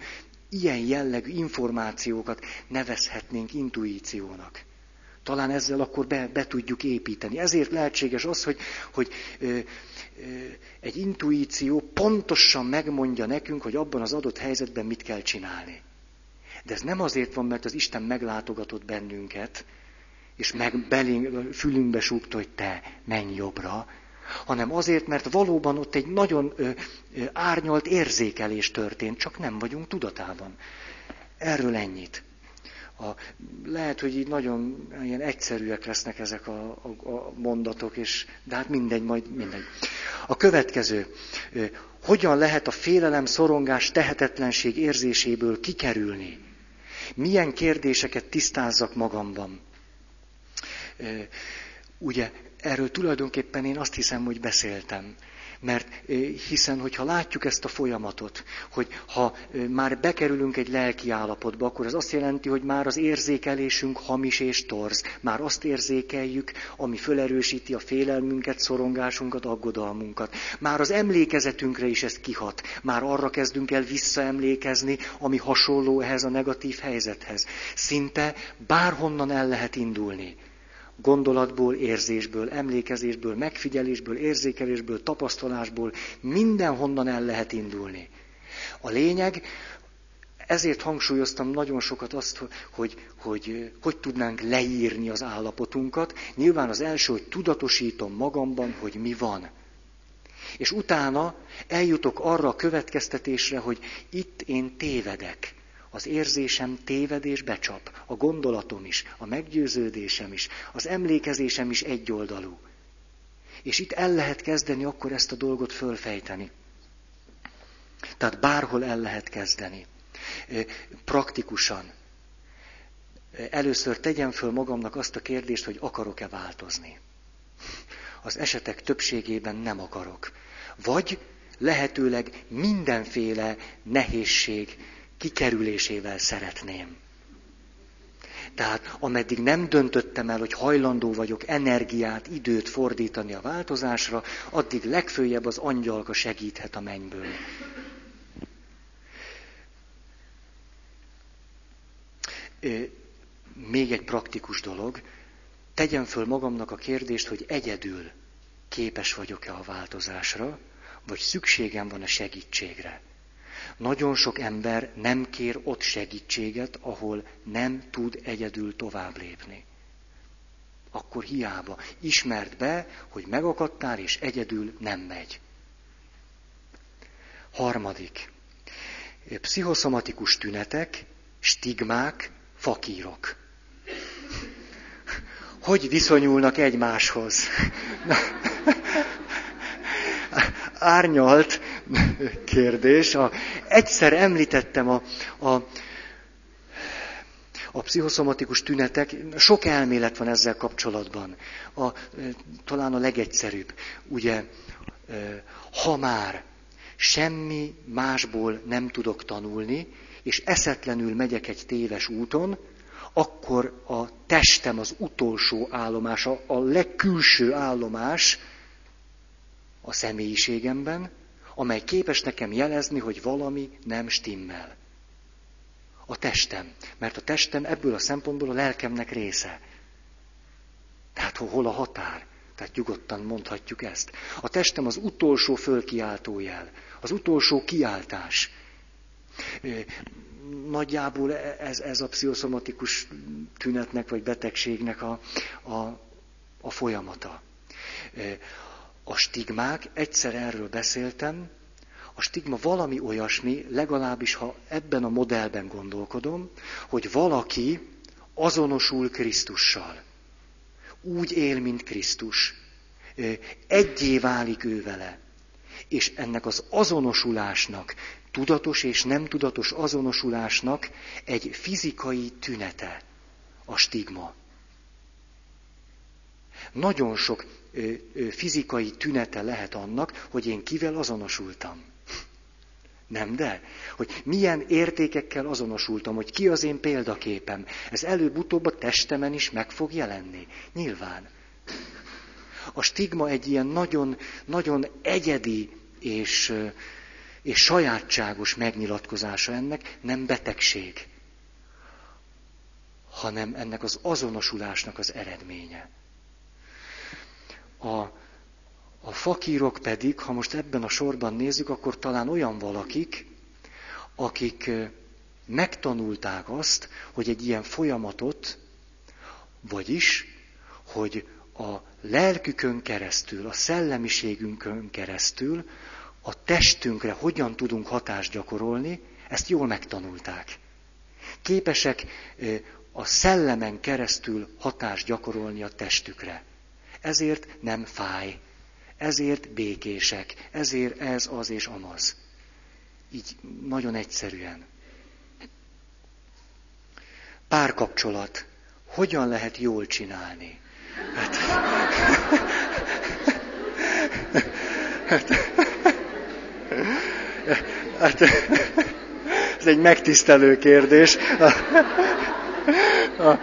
ilyen jellegű információkat nevezhetnénk intuíciónak. Talán ezzel akkor be, be tudjuk építeni. Ezért lehetséges az, hogy, hogy ö, ö, egy intuíció pontosan megmondja nekünk, hogy abban az adott helyzetben mit kell csinálni. De ez nem azért van, mert az Isten meglátogatott bennünket, és meg belénk, fülünkbe súgta, hogy te menj jobbra, hanem azért, mert valóban ott egy nagyon ö, ö, árnyalt érzékelés történt, csak nem vagyunk tudatában. Erről ennyit. A, lehet, hogy így nagyon ilyen egyszerűek lesznek ezek a, a, a mondatok, és, de hát mindegy, majd mindegy. A következő. Ö, hogyan lehet a félelem, szorongás, tehetetlenség érzéséből kikerülni? Milyen kérdéseket tisztázzak magamban? Ugye erről tulajdonképpen én azt hiszem, hogy beszéltem. Mert hiszen, hogyha látjuk ezt a folyamatot, hogy ha már bekerülünk egy lelki állapotba, akkor az azt jelenti, hogy már az érzékelésünk hamis és torz. Már azt érzékeljük, ami fölerősíti a félelmünket, szorongásunkat, aggodalmunkat. Már az emlékezetünkre is ez kihat. Már arra kezdünk el visszaemlékezni, ami hasonló ehhez a negatív helyzethez. Szinte bárhonnan el lehet indulni gondolatból, érzésből, emlékezésből, megfigyelésből, érzékelésből, tapasztalásból, mindenhonnan el lehet indulni. A lényeg, ezért hangsúlyoztam nagyon sokat azt, hogy hogy, hogy hogy tudnánk leírni az állapotunkat. Nyilván az első, hogy tudatosítom magamban, hogy mi van. És utána eljutok arra a következtetésre, hogy itt én tévedek. Az érzésem téved és becsap, a gondolatom is, a meggyőződésem is, az emlékezésem is egyoldalú. És itt el lehet kezdeni akkor ezt a dolgot fölfejteni. Tehát bárhol el lehet kezdeni. Praktikusan. Először tegyem föl magamnak azt a kérdést, hogy akarok-e változni. Az esetek többségében nem akarok. Vagy lehetőleg mindenféle nehézség, kikerülésével szeretném. Tehát ameddig nem döntöttem el, hogy hajlandó vagyok energiát, időt fordítani a változásra, addig legfőjebb az angyalka segíthet a mennyből. Még egy praktikus dolog. Tegyem föl magamnak a kérdést, hogy egyedül képes vagyok-e a változásra, vagy szükségem van a segítségre. Nagyon sok ember nem kér ott segítséget, ahol nem tud egyedül tovább lépni. Akkor hiába. Ismert be, hogy megakadtál, és egyedül nem megy. Harmadik. Pszichoszomatikus tünetek, stigmák, fakírok. Hogy viszonyulnak egymáshoz? árnyalt kérdés. A, egyszer említettem a, a, a pszichoszomatikus tünetek, sok elmélet van ezzel kapcsolatban. A, talán a legegyszerűbb, ugye, ha már semmi másból nem tudok tanulni, és eszetlenül megyek egy téves úton, akkor a testem az utolsó állomás, a legkülső állomás, a személyiségemben, amely képes nekem jelezni, hogy valami nem stimmel. A testem. Mert a testem ebből a szempontból a lelkemnek része. Tehát hol a határ? Tehát nyugodtan mondhatjuk ezt. A testem az utolsó fölkiáltójel, az utolsó kiáltás. Nagyjából ez, ez a pszichoszomatikus tünetnek vagy betegségnek a, a, a folyamata a stigmák, egyszer erről beszéltem, a stigma valami olyasmi, legalábbis ha ebben a modellben gondolkodom, hogy valaki azonosul Krisztussal. Úgy él, mint Krisztus. Egyé válik ő vele. És ennek az azonosulásnak, tudatos és nem tudatos azonosulásnak egy fizikai tünete a stigma. Nagyon sok fizikai tünete lehet annak, hogy én kivel azonosultam. Nem, de? Hogy milyen értékekkel azonosultam, hogy ki az én példaképem. Ez előbb-utóbb a testemen is meg fog jelenni. Nyilván. A stigma egy ilyen nagyon, nagyon egyedi és, és sajátságos megnyilatkozása ennek, nem betegség, hanem ennek az azonosulásnak az eredménye. A, a fakírok pedig, ha most ebben a sorban nézzük, akkor talán olyan valakik, akik megtanulták azt, hogy egy ilyen folyamatot, vagyis, hogy a lelkükön keresztül, a szellemiségünkön keresztül a testünkre hogyan tudunk hatást gyakorolni, ezt jól megtanulták. Képesek a szellemen keresztül hatást gyakorolni a testükre ezért nem fáj, ezért békések, ezért ez, az és amaz. Így nagyon egyszerűen. Párkapcsolat. Hogyan lehet jól csinálni? Hát, Hát, hát, ez egy megtisztelő kérdés. A, a,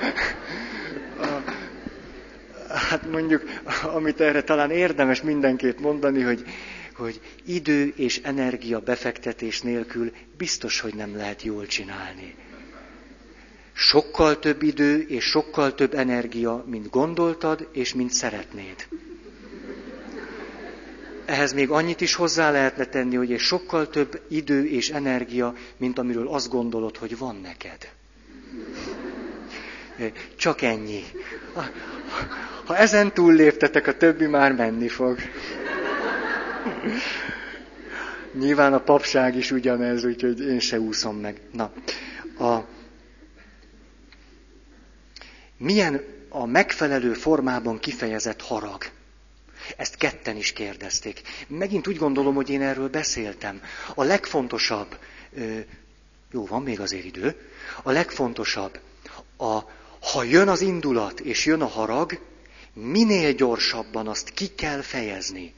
hát mondjuk, amit erre talán érdemes mindenképp mondani, hogy, hogy idő és energia befektetés nélkül biztos, hogy nem lehet jól csinálni. Sokkal több idő és sokkal több energia, mint gondoltad és mint szeretnéd. Ehhez még annyit is hozzá lehetne tenni, hogy egy sokkal több idő és energia, mint amiről azt gondolod, hogy van neked. Csak ennyi. Ha ezen túl léptetek, a többi már menni fog. Nyilván a papság is ugyanez, úgyhogy én se úszom meg. Na, a, milyen a megfelelő formában kifejezett harag? Ezt ketten is kérdezték. Megint úgy gondolom, hogy én erről beszéltem. A legfontosabb, jó, van még azért idő, a legfontosabb, a, ha jön az indulat és jön a harag, minél gyorsabban azt ki kell fejezni.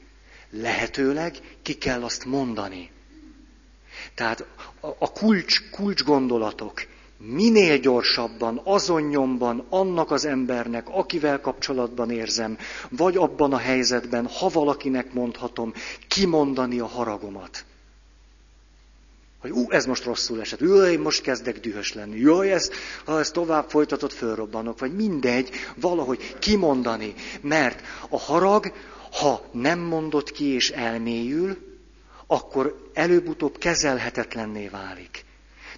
Lehetőleg ki kell azt mondani. Tehát a kulcs, kulcs gondolatok minél gyorsabban, azon nyomban annak az embernek, akivel kapcsolatban érzem, vagy abban a helyzetben, ha valakinek mondhatom, kimondani a haragomat. Hogy ú, ez most rosszul esett, ú, én most kezdek dühös lenni, jaj, ez, ha ez tovább folytatott, fölrobbanok, vagy mindegy, valahogy kimondani. Mert a harag, ha nem mondott ki és elmélyül, akkor előbb-utóbb kezelhetetlenné válik.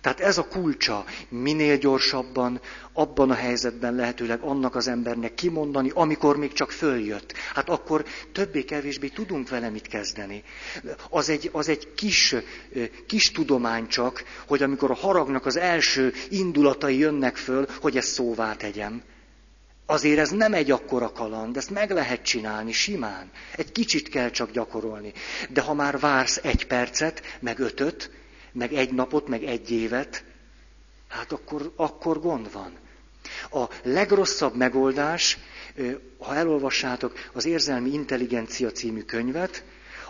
Tehát ez a kulcsa, minél gyorsabban, abban a helyzetben lehetőleg annak az embernek kimondani, amikor még csak följött. Hát akkor többé-kevésbé tudunk vele mit kezdeni. Az egy, az egy kis, kis tudomány csak, hogy amikor a haragnak az első indulatai jönnek föl, hogy ezt szóvá tegyem. Azért ez nem egy akkora kaland, ezt meg lehet csinálni simán. Egy kicsit kell csak gyakorolni. De ha már vársz egy percet, meg ötöt, meg egy napot, meg egy évet, hát akkor, akkor gond van. A legrosszabb megoldás, ha elolvassátok az Érzelmi Intelligencia című könyvet,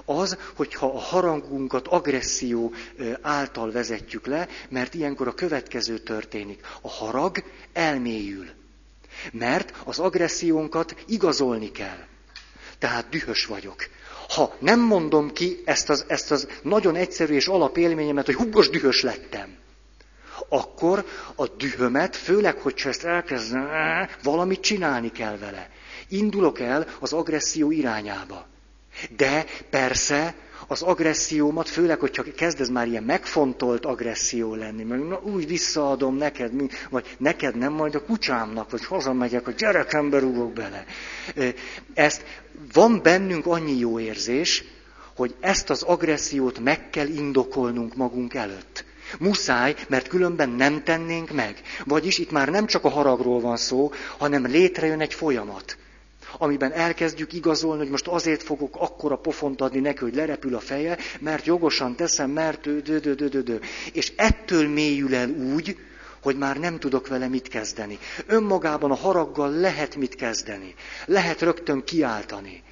az, hogyha a harangunkat agresszió által vezetjük le, mert ilyenkor a következő történik. A harag elmélyül. Mert az agressziónkat igazolni kell. Tehát dühös vagyok. Ha nem mondom ki ezt az, ezt az nagyon egyszerű és alapélményemet, hogy húgos dühös lettem, akkor a dühömet, főleg, hogyha ezt elkezdem, valamit csinálni kell vele. Indulok el az agresszió irányába. De persze az agressziómat, főleg, hogyha kezd ez már ilyen megfontolt agresszió lenni, meg na, úgy visszaadom neked, vagy neked nem, majd a kucsámnak, vagy hazamegyek, a gyerekembe rúgok bele. Ezt van bennünk annyi jó érzés, hogy ezt az agressziót meg kell indokolnunk magunk előtt. Muszáj, mert különben nem tennénk meg. Vagyis itt már nem csak a haragról van szó, hanem létrejön egy folyamat amiben elkezdjük igazolni, hogy most azért fogok akkora pofont adni neki, hogy lerepül a feje, mert jogosan teszem, mert dö, dö, dö, dö, dö. És ettől mélyül el úgy, hogy már nem tudok vele mit kezdeni. Önmagában a haraggal lehet mit kezdeni. Lehet rögtön kiáltani.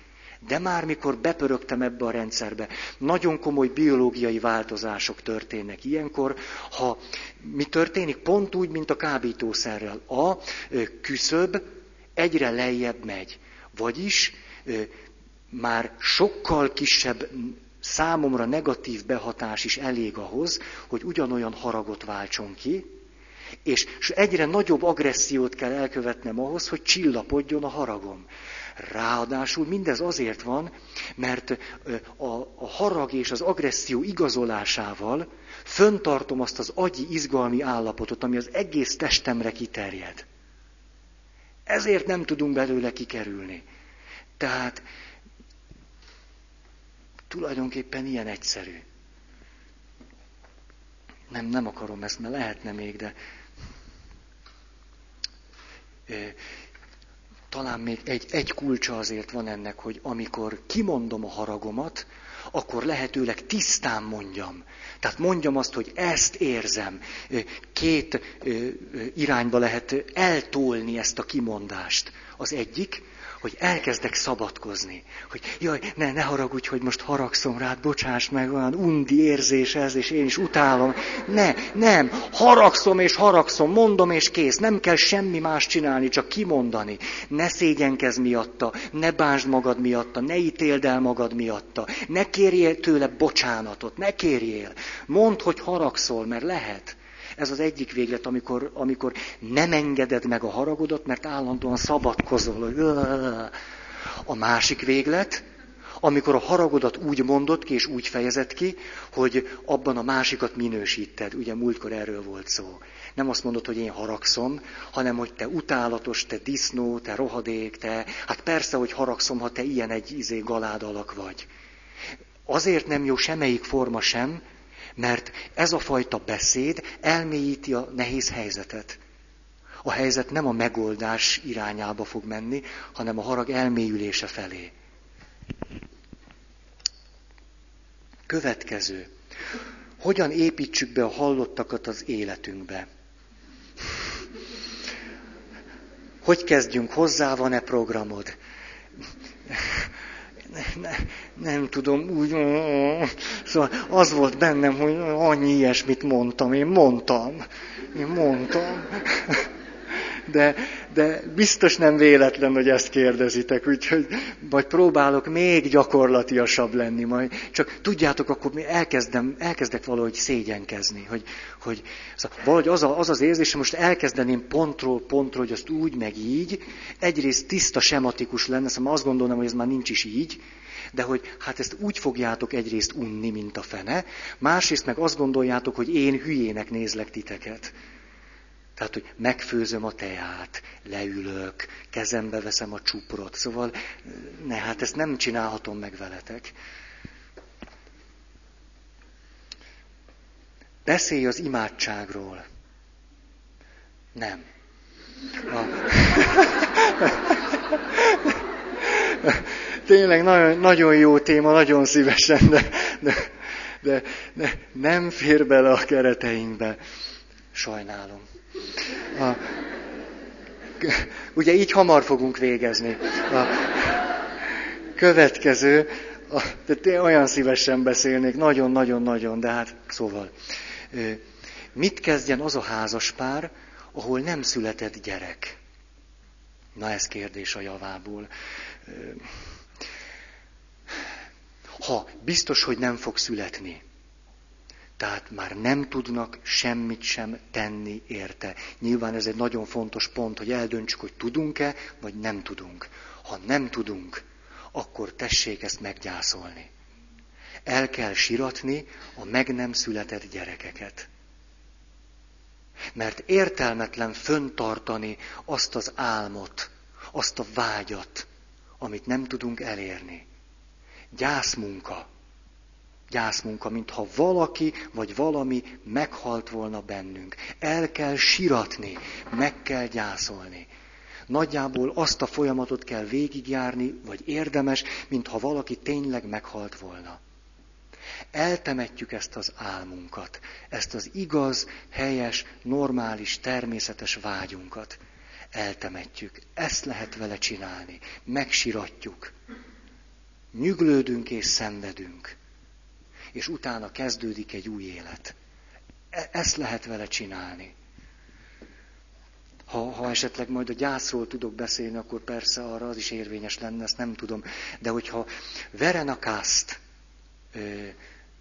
De már mikor bepörögtem ebbe a rendszerbe, nagyon komoly biológiai változások történnek ilyenkor, ha mi történik? Pont úgy, mint a kábítószerrel. A küszöb egyre lejjebb megy. Vagyis már sokkal kisebb számomra negatív behatás is elég ahhoz, hogy ugyanolyan haragot váltson ki, és egyre nagyobb agressziót kell elkövetnem ahhoz, hogy csillapodjon a haragom. Ráadásul mindez azért van, mert a, a harag és az agresszió igazolásával föntartom azt az agyi izgalmi állapotot, ami az egész testemre kiterjed. Ezért nem tudunk belőle kikerülni. Tehát tulajdonképpen ilyen egyszerű. Nem, nem akarom ezt, mert lehetne még, de talán még egy, egy kulcsa azért van ennek, hogy amikor kimondom a haragomat, akkor lehetőleg tisztán mondjam. Tehát mondjam azt, hogy ezt érzem. Két irányba lehet eltolni ezt a kimondást. Az egyik, hogy elkezdek szabadkozni. Hogy jaj, ne, ne haragudj, hogy most haragszom rád, bocsáss meg, olyan undi érzés ez, és én is utálom. Ne, nem, haragszom és haragszom, mondom és kész, nem kell semmi más csinálni, csak kimondani. Ne szégyenkezz miatta, ne bánsd magad miatta, ne ítéld el magad miatta, ne kérjél tőle bocsánatot, ne kérjél. Mondd, hogy haragszol, mert lehet. Ez az egyik véglet, amikor, amikor nem engeded meg a haragodat, mert állandóan szabadkozol. Hogy... A másik véglet, amikor a haragodat úgy mondod ki és úgy fejezed ki, hogy abban a másikat minősíted. Ugye múltkor erről volt szó. Nem azt mondod, hogy én haragszom, hanem hogy te utálatos, te disznó, te rohadék, te... Hát persze, hogy haragszom, ha te ilyen egy izé galád alak vagy. Azért nem jó semmelyik forma sem, mert ez a fajta beszéd elmélyíti a nehéz helyzetet. A helyzet nem a megoldás irányába fog menni, hanem a harag elmélyülése felé. Következő. Hogyan építsük be a hallottakat az életünkbe? Hogy kezdjünk hozzá, van-e programod? Ne, nem tudom, úgy, szóval az volt bennem, hogy annyi ilyesmit mondtam, én mondtam, én mondtam. De, de biztos nem véletlen, hogy ezt kérdezitek, úgyhogy majd próbálok még gyakorlatiasabb lenni, majd. Csak tudjátok, akkor elkezdem, elkezdek valahogy szégyenkezni, hogy, hogy szóval valahogy az, a, az az érzés, most elkezdeném pontról pontra, hogy azt úgy meg így, egyrészt tiszta sematikus lenne, szóval azt gondolom, hogy ez már nincs is így, de hogy hát ezt úgy fogjátok egyrészt unni, mint a fene, másrészt meg azt gondoljátok, hogy én hülyének nézlek titeket. Tehát, hogy megfőzöm a teát, leülök, kezembe veszem a csuprot. Szóval, ne, hát ezt nem csinálhatom meg veletek. Beszélj az imádságról. Nem. A... Tényleg nagyon, nagyon jó téma, nagyon szívesen, de, de, de, de nem fér bele a kereteinkbe. Sajnálom. A, ugye így hamar fogunk végezni. A következő, a, de olyan szívesen beszélnék, nagyon-nagyon-nagyon, de hát szóval. Mit kezdjen az a házaspár, ahol nem született gyerek? Na ez kérdés a javából. Ha biztos, hogy nem fog születni, tehát már nem tudnak semmit sem tenni érte. Nyilván ez egy nagyon fontos pont, hogy eldöntsük, hogy tudunk-e, vagy nem tudunk. Ha nem tudunk, akkor tessék ezt meggyászolni. El kell siratni a meg nem született gyerekeket. Mert értelmetlen föntartani azt az álmot, azt a vágyat, amit nem tudunk elérni. Gyászmunka gyászmunka, mintha valaki vagy valami meghalt volna bennünk. El kell siratni, meg kell gyászolni. Nagyjából azt a folyamatot kell végigjárni, vagy érdemes, mintha valaki tényleg meghalt volna. Eltemetjük ezt az álmunkat, ezt az igaz, helyes, normális, természetes vágyunkat. Eltemetjük. Ezt lehet vele csinálni. Megsiratjuk. Nyüglődünk és szenvedünk és utána kezdődik egy új élet. E- ezt lehet vele csinálni. Ha, ha esetleg majd a gyászról tudok beszélni, akkor persze arra az is érvényes lenne, ezt nem tudom. De hogyha Verena Kast ö,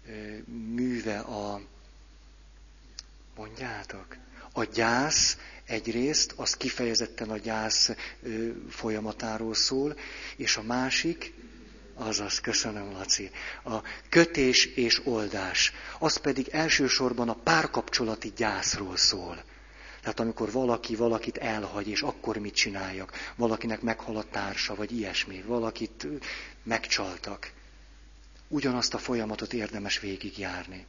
ö, műve a, mondjátok, a gyász egyrészt, az kifejezetten a gyász ö, folyamatáról szól, és a másik, Azaz, köszönöm, Laci. A kötés és oldás, az pedig elsősorban a párkapcsolati gyászról szól. Tehát amikor valaki valakit elhagy, és akkor mit csináljak? Valakinek meghal a társa, vagy ilyesmi. Valakit megcsaltak. Ugyanazt a folyamatot érdemes végigjárni.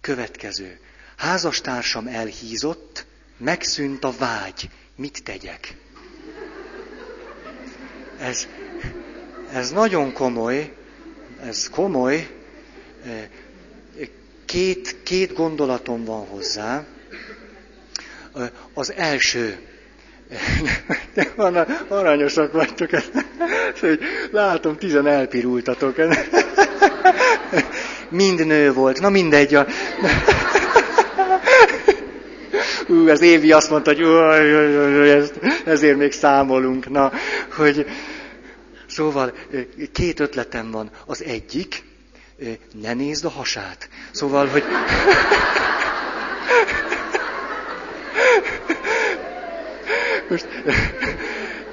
Következő. Házastársam elhízott, megszűnt a vágy. Mit tegyek? Ez, ez nagyon komoly, ez komoly. Két, két gondolatom van hozzá. Az első. Van, aranyosak vagytok. Látom, tizen elpirultatok. Mind nő volt. Na mindegy. A... Ú, az Évi azt mondta, hogy ezért még számolunk. Na, hogy szóval két ötletem van. Az egyik, ne nézd a hasát. Szóval, hogy... Most,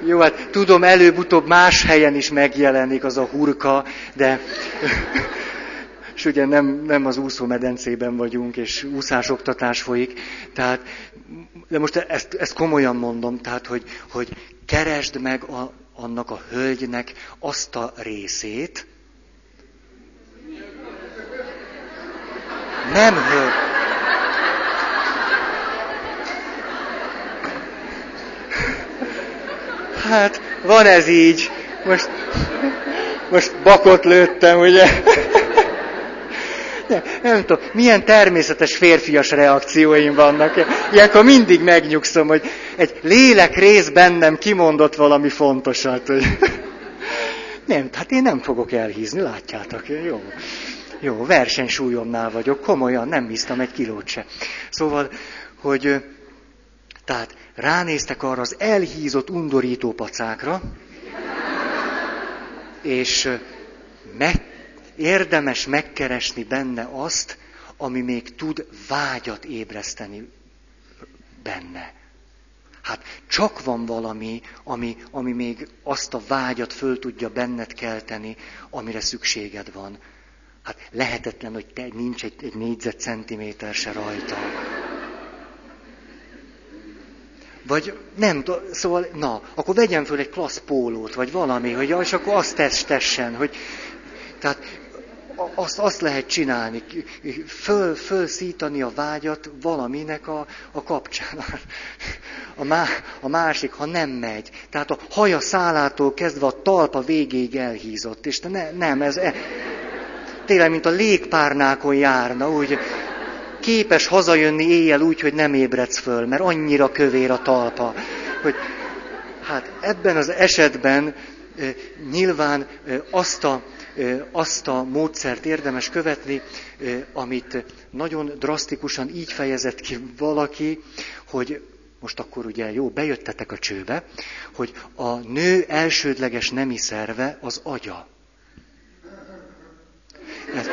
jó, hát tudom, előbb-utóbb más helyen is megjelenik az a hurka, de és ugye nem, nem az úszómedencében vagyunk, és úszásoktatás folyik, tehát, de most ezt, ezt komolyan mondom, tehát, hogy, hogy keresd meg a, annak a hölgynek azt a részét, nem hölgy. Hát, van ez így. Most, most bakot lőttem, ugye? Nem, nem tudom, milyen természetes férfias reakcióim vannak. Ilyenkor mindig megnyugszom, hogy egy lélek rész bennem kimondott valami fontosat. Hogy... Nem, hát én nem fogok elhízni, látjátok. Jó, jó versenysúlyomnál vagyok, komolyan, nem bíztam egy kilót se. Szóval, hogy tehát ránéztek arra az elhízott, undorító pacákra, és meg érdemes megkeresni benne azt, ami még tud vágyat ébreszteni benne. Hát csak van valami, ami, ami még azt a vágyat föl tudja benned kelteni, amire szükséged van. Hát lehetetlen, hogy te nincs egy, egy négyzetcentiméter se rajta. Vagy nem, szóval, na, akkor vegyen föl egy klassz pólót, vagy valami, hogy és akkor azt tesz, tessen, hogy, tehát azt, azt lehet csinálni, föl, fölszítani a vágyat valaminek a, a kapcsán. A, má, a másik, ha nem megy. Tehát a haja szálától kezdve a talpa végéig elhízott. És te ne, nem, ez e, tényleg, mint a légpárnákon járna, úgy képes hazajönni éjjel úgy, hogy nem ébredsz föl, mert annyira kövér a talpa. Hogy, hát ebben az esetben nyilván azt a azt a módszert érdemes követni, amit nagyon drasztikusan így fejezett ki valaki, hogy most akkor ugye jó, bejöttetek a csőbe, hogy a nő elsődleges nemi szerve az agya. Ez...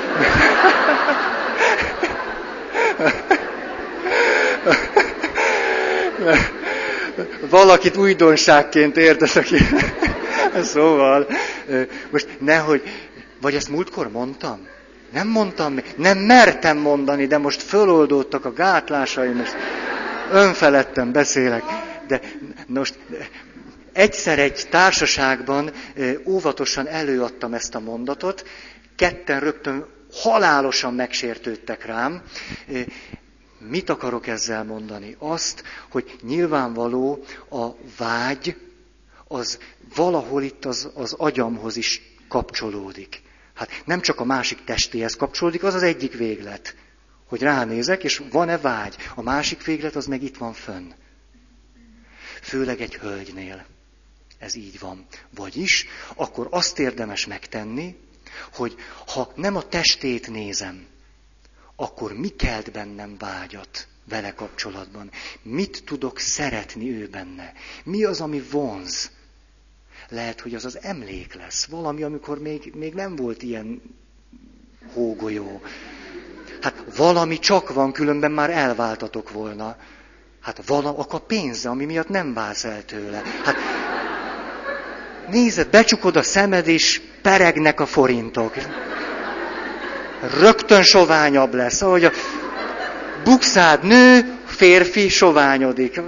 Valakit újdonságként érdezek. Szóval, most nehogy, vagy ezt múltkor mondtam? Nem mondtam, nem mertem mondani, de most föloldódtak a gátlásaim, és önfeledtem beszélek. De most egyszer egy társaságban óvatosan előadtam ezt a mondatot, ketten rögtön halálosan megsértődtek rám. Mit akarok ezzel mondani? Azt, hogy nyilvánvaló a vágy, az valahol itt az, az agyamhoz is kapcsolódik. Hát nem csak a másik testéhez kapcsolódik, az az egyik véglet. Hogy ránézek, és van-e vágy. A másik véglet az meg itt van fönn. Főleg egy hölgynél. Ez így van. Vagyis, akkor azt érdemes megtenni, hogy ha nem a testét nézem, akkor mi kelt bennem vágyat vele kapcsolatban? Mit tudok szeretni ő benne? Mi az, ami vonz? Lehet, hogy az az emlék lesz. Valami, amikor még, még nem volt ilyen hógolyó. Hát valami csak van, különben már elváltatok volna. Hát vala, akkor pénze, ami miatt nem válsz el tőle. Hát nézed, becsukod a szemed, és peregnek a forintok. Rögtön soványabb lesz. Ahogy a bukszád nő, férfi soványodik.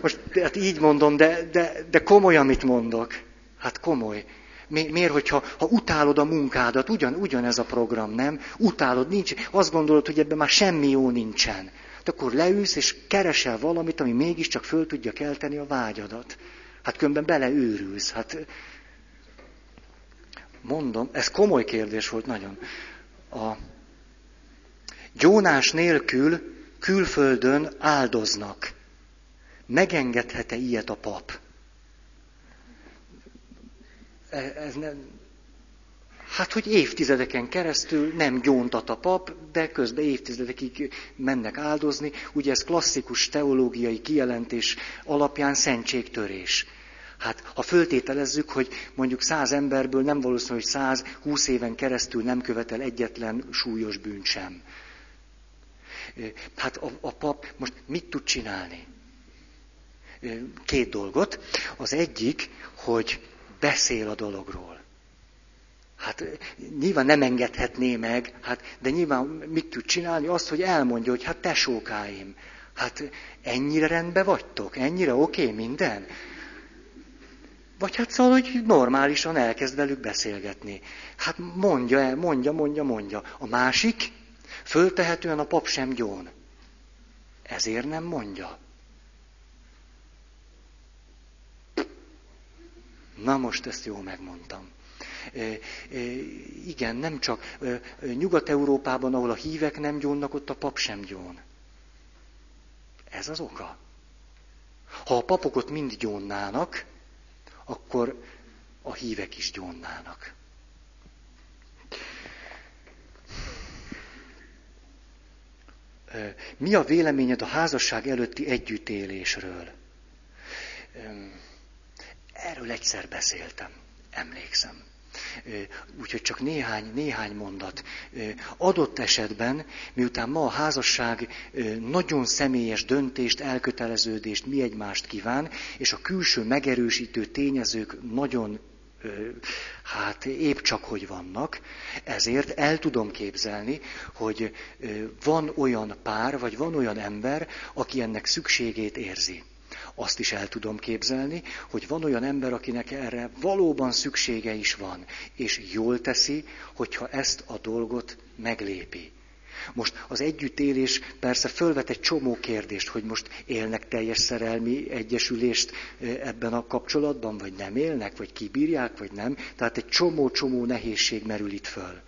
Most hát így mondom, de, de, de komoly, amit mondok. Hát komoly. Mi, miért, hogyha ha utálod a munkádat, ugyan, ugyanez a program, nem? Utálod, nincs, azt gondolod, hogy ebben már semmi jó nincsen. De akkor leülsz, és keresel valamit, ami mégiscsak föl tudja kelteni a vágyadat. Hát különben beleőrülsz. Hát mondom, ez komoly kérdés volt nagyon. A gyónás nélkül külföldön áldoznak. megengedhet-e ilyet a pap? Ez nem, Hát, hogy évtizedeken keresztül nem gyóntat a pap, de közben évtizedekig mennek áldozni. Ugye ez klasszikus teológiai kijelentés alapján szentségtörés. Hát, ha föltételezzük, hogy mondjuk száz emberből nem valószínű, hogy száz húsz éven keresztül nem követel egyetlen súlyos bűnt sem. Hát a, a pap most mit tud csinálni? Két dolgot. Az egyik, hogy beszél a dologról. Hát nyilván nem engedhetné meg, hát, de nyilván mit tud csinálni? Azt, hogy elmondja, hogy hát tesókáim, hát ennyire rendben vagytok, ennyire oké okay, minden. Vagy hát szóval, hogy normálisan elkezd velük beszélgetni. Hát mondja el, mondja, mondja, mondja. A másik, föltehetően a pap sem gyón. Ezért nem mondja. Na most ezt jól megmondtam. Igen, nem csak Nyugat-Európában, ahol a hívek nem gyónnak, ott a pap sem gyón. Ez az oka. Ha a papok ott mind gyónnának, akkor a hívek is gyónnának. Mi a véleményed a házasság előtti együttélésről? Erről egyszer beszéltem, emlékszem. Úgyhogy csak néhány, néhány mondat. Adott esetben, miután ma a házasság nagyon személyes döntést, elköteleződést mi egymást kíván, és a külső megerősítő tényezők nagyon hát épp csak hogy vannak, ezért el tudom képzelni, hogy van olyan pár, vagy van olyan ember, aki ennek szükségét érzi azt is el tudom képzelni, hogy van olyan ember, akinek erre valóban szüksége is van, és jól teszi, hogyha ezt a dolgot meglépi. Most az együttélés persze fölvet egy csomó kérdést, hogy most élnek teljes szerelmi egyesülést ebben a kapcsolatban, vagy nem élnek, vagy kibírják, vagy nem. Tehát egy csomó-csomó nehézség merül itt föl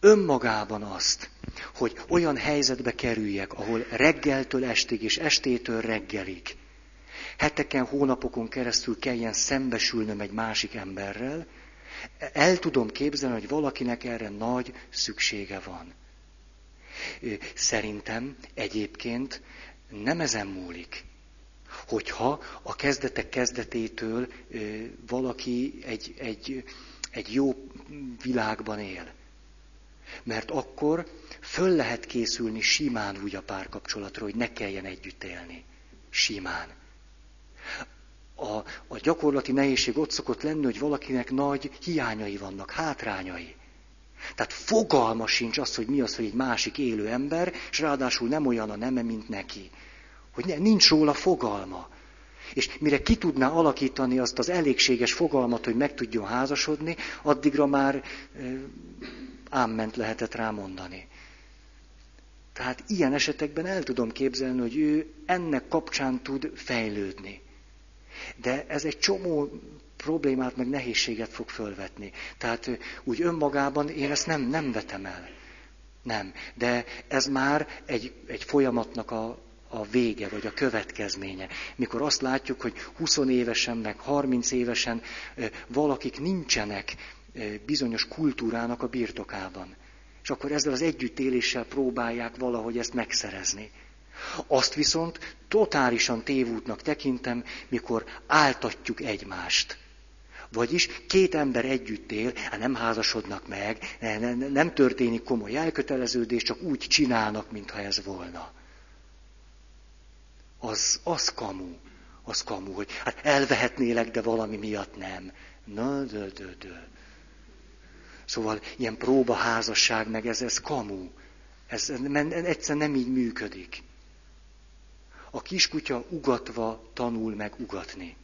önmagában azt, hogy olyan helyzetbe kerüljek, ahol reggeltől estig és estétől reggelig, heteken, hónapokon keresztül kelljen szembesülnöm egy másik emberrel, el tudom képzelni, hogy valakinek erre nagy szüksége van. Szerintem egyébként nem ezen múlik, hogyha a kezdetek kezdetétől valaki egy, egy, egy jó világban él. Mert akkor föl lehet készülni simán úgy a párkapcsolatra, hogy ne kelljen együtt élni. Simán. A, a gyakorlati nehézség ott szokott lenni, hogy valakinek nagy hiányai vannak, hátrányai. Tehát fogalma sincs az, hogy mi az, hogy egy másik élő ember, és ráadásul nem olyan a neme, mint neki. Hogy nincs róla fogalma. És mire ki tudná alakítani azt az elégséges fogalmat, hogy meg tudjon házasodni, addigra már ámment lehetett rá mondani. Tehát ilyen esetekben el tudom képzelni, hogy ő ennek kapcsán tud fejlődni. De ez egy csomó problémát, meg nehézséget fog fölvetni. Tehát úgy önmagában én ezt nem, nem vetem el. Nem. De ez már egy, egy folyamatnak a, a vége, vagy a következménye. Mikor azt látjuk, hogy 20 évesen, meg 30 évesen valakik nincsenek bizonyos kultúrának a birtokában. És akkor ezzel az együttéléssel próbálják valahogy ezt megszerezni. Azt viszont totálisan tévútnak tekintem, mikor áltatjuk egymást. Vagyis két ember együtt él, hát nem házasodnak meg, nem történik komoly elköteleződés, csak úgy csinálnak, mintha ez volna. Az, az kamu, az kamu, hogy hát elvehetnélek, de valami miatt nem. Na, dö, dö, dö. Szóval ilyen próbaházasság, meg ez, ez kamu. Ez egyszer nem így működik. A kiskutya ugatva tanul meg ugatni.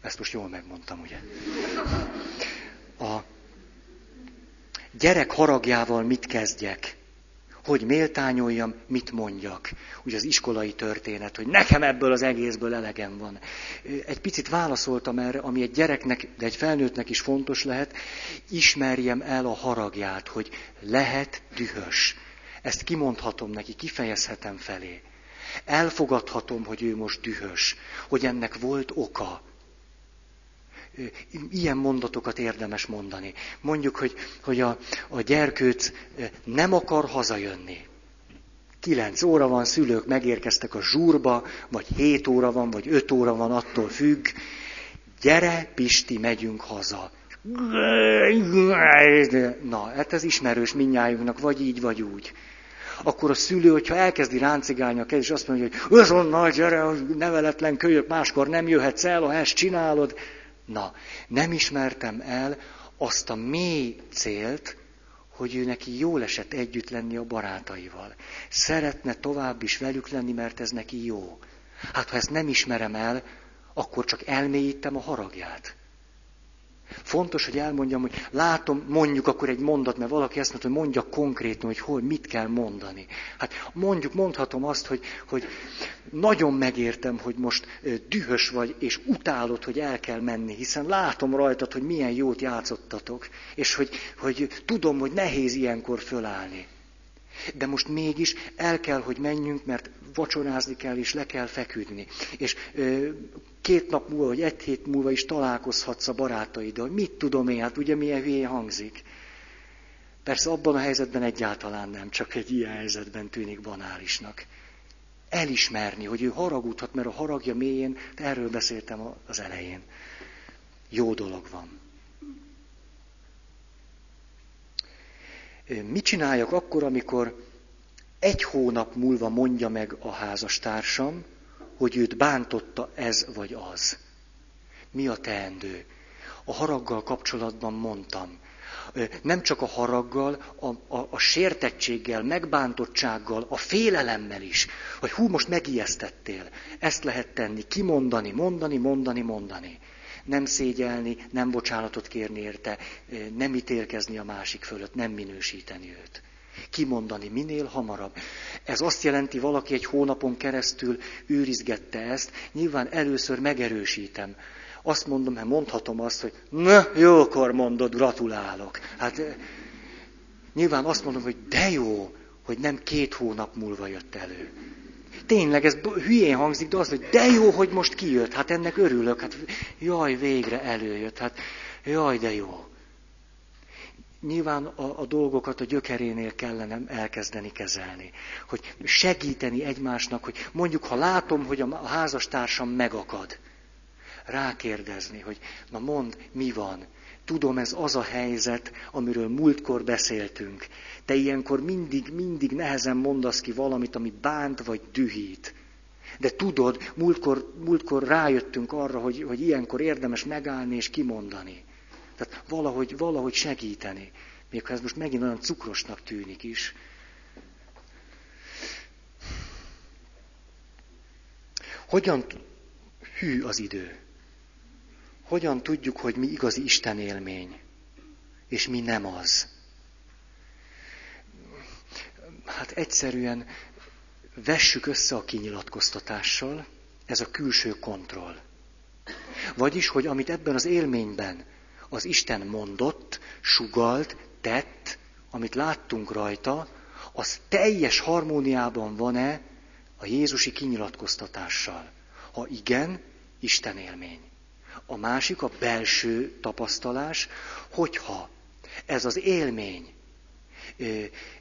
Ezt most jól megmondtam, ugye? A gyerek haragjával mit kezdjek? Hogy méltányoljam, mit mondjak. Ugye az iskolai történet, hogy nekem ebből az egészből elegem van. Egy picit válaszoltam erre, ami egy gyereknek, de egy felnőttnek is fontos lehet, ismerjem el a haragját, hogy lehet dühös. Ezt kimondhatom neki, kifejezhetem felé. Elfogadhatom, hogy ő most dühös, hogy ennek volt oka. Ilyen mondatokat érdemes mondani. Mondjuk, hogy, hogy a, a gyerkőc nem akar hazajönni. Kilenc óra van, szülők megérkeztek a zsúrba, vagy hét óra van, vagy öt óra van, attól függ. Gyere, Pisti, megyünk haza. Na, hát ez ismerős minnyájunknak, vagy így, vagy úgy akkor a szülő, hogyha elkezdi ráncigálni a kezét, és azt mondja, hogy azonnal gyere, neveletlen kölyök, máskor nem jöhetsz el, ha ezt csinálod. Na, nem ismertem el azt a mély célt, hogy ő neki jól esett együtt lenni a barátaival. Szeretne tovább is velük lenni, mert ez neki jó. Hát ha ezt nem ismerem el, akkor csak elmélyítem a haragját. Fontos, hogy elmondjam, hogy látom, mondjuk akkor egy mondat, mert valaki ezt mondta, hogy mondja konkrétan, hogy hol, mit kell mondani. Hát mondjuk, mondhatom azt, hogy, hogy nagyon megértem, hogy most dühös vagy, és utálod, hogy el kell menni, hiszen látom rajtad, hogy milyen jót játszottatok, és hogy, hogy tudom, hogy nehéz ilyenkor fölállni. De most mégis el kell, hogy menjünk, mert vacsorázni kell, és le kell feküdni. És ö, két nap múlva, vagy egy hét múlva is találkozhatsz a barátaiddal. Mit tudom én, hát ugye milyen hülye hangzik. Persze abban a helyzetben egyáltalán nem, csak egy ilyen helyzetben tűnik banálisnak. Elismerni, hogy ő haragudhat, mert a haragja mélyén, erről beszéltem az elején. Jó dolog van. Mit csináljak akkor, amikor egy hónap múlva mondja meg a házastársam, hogy őt bántotta ez vagy az? Mi a teendő? A haraggal kapcsolatban mondtam. Nem csak a haraggal, a, a, a sértettséggel, megbántottsággal, a félelemmel is. Hogy hú, most megijesztettél. Ezt lehet tenni, kimondani, mondani, mondani, mondani nem szégyelni, nem bocsánatot kérni érte, nem ítélkezni a másik fölött, nem minősíteni őt. Kimondani minél hamarabb. Ez azt jelenti, valaki egy hónapon keresztül őrizgette ezt, nyilván először megerősítem. Azt mondom, hát mondhatom azt, hogy na, jókor mondod, gratulálok. Hát nyilván azt mondom, hogy de jó, hogy nem két hónap múlva jött elő. Tényleg, ez hülyén hangzik, de az, hogy de jó, hogy most kijött, hát ennek örülök, hát jaj, végre előjött, hát jaj, de jó. Nyilván a, a dolgokat a gyökerénél kellene elkezdeni kezelni. Hogy segíteni egymásnak, hogy mondjuk, ha látom, hogy a házastársam megakad, rákérdezni, hogy na mond, mi van, Tudom, ez az a helyzet, amiről múltkor beszéltünk. Te ilyenkor mindig, mindig nehezen mondasz ki valamit, ami bánt vagy dühít. De tudod, múltkor, múltkor rájöttünk arra, hogy, hogy ilyenkor érdemes megállni és kimondani. Tehát valahogy, valahogy segíteni. Még ha ez most megint olyan cukrosnak tűnik is. Hogyan hű az idő? Hogyan tudjuk, hogy mi igazi Isten élmény, és mi nem az. Hát egyszerűen vessük össze a kinyilatkoztatással, ez a külső kontroll. Vagyis, hogy amit ebben az élményben az Isten mondott, sugalt, tett, amit láttunk rajta, az teljes harmóniában van-e a Jézusi kinyilatkoztatással. Ha igen, Isten élmény. A másik a belső tapasztalás, hogyha ez az élmény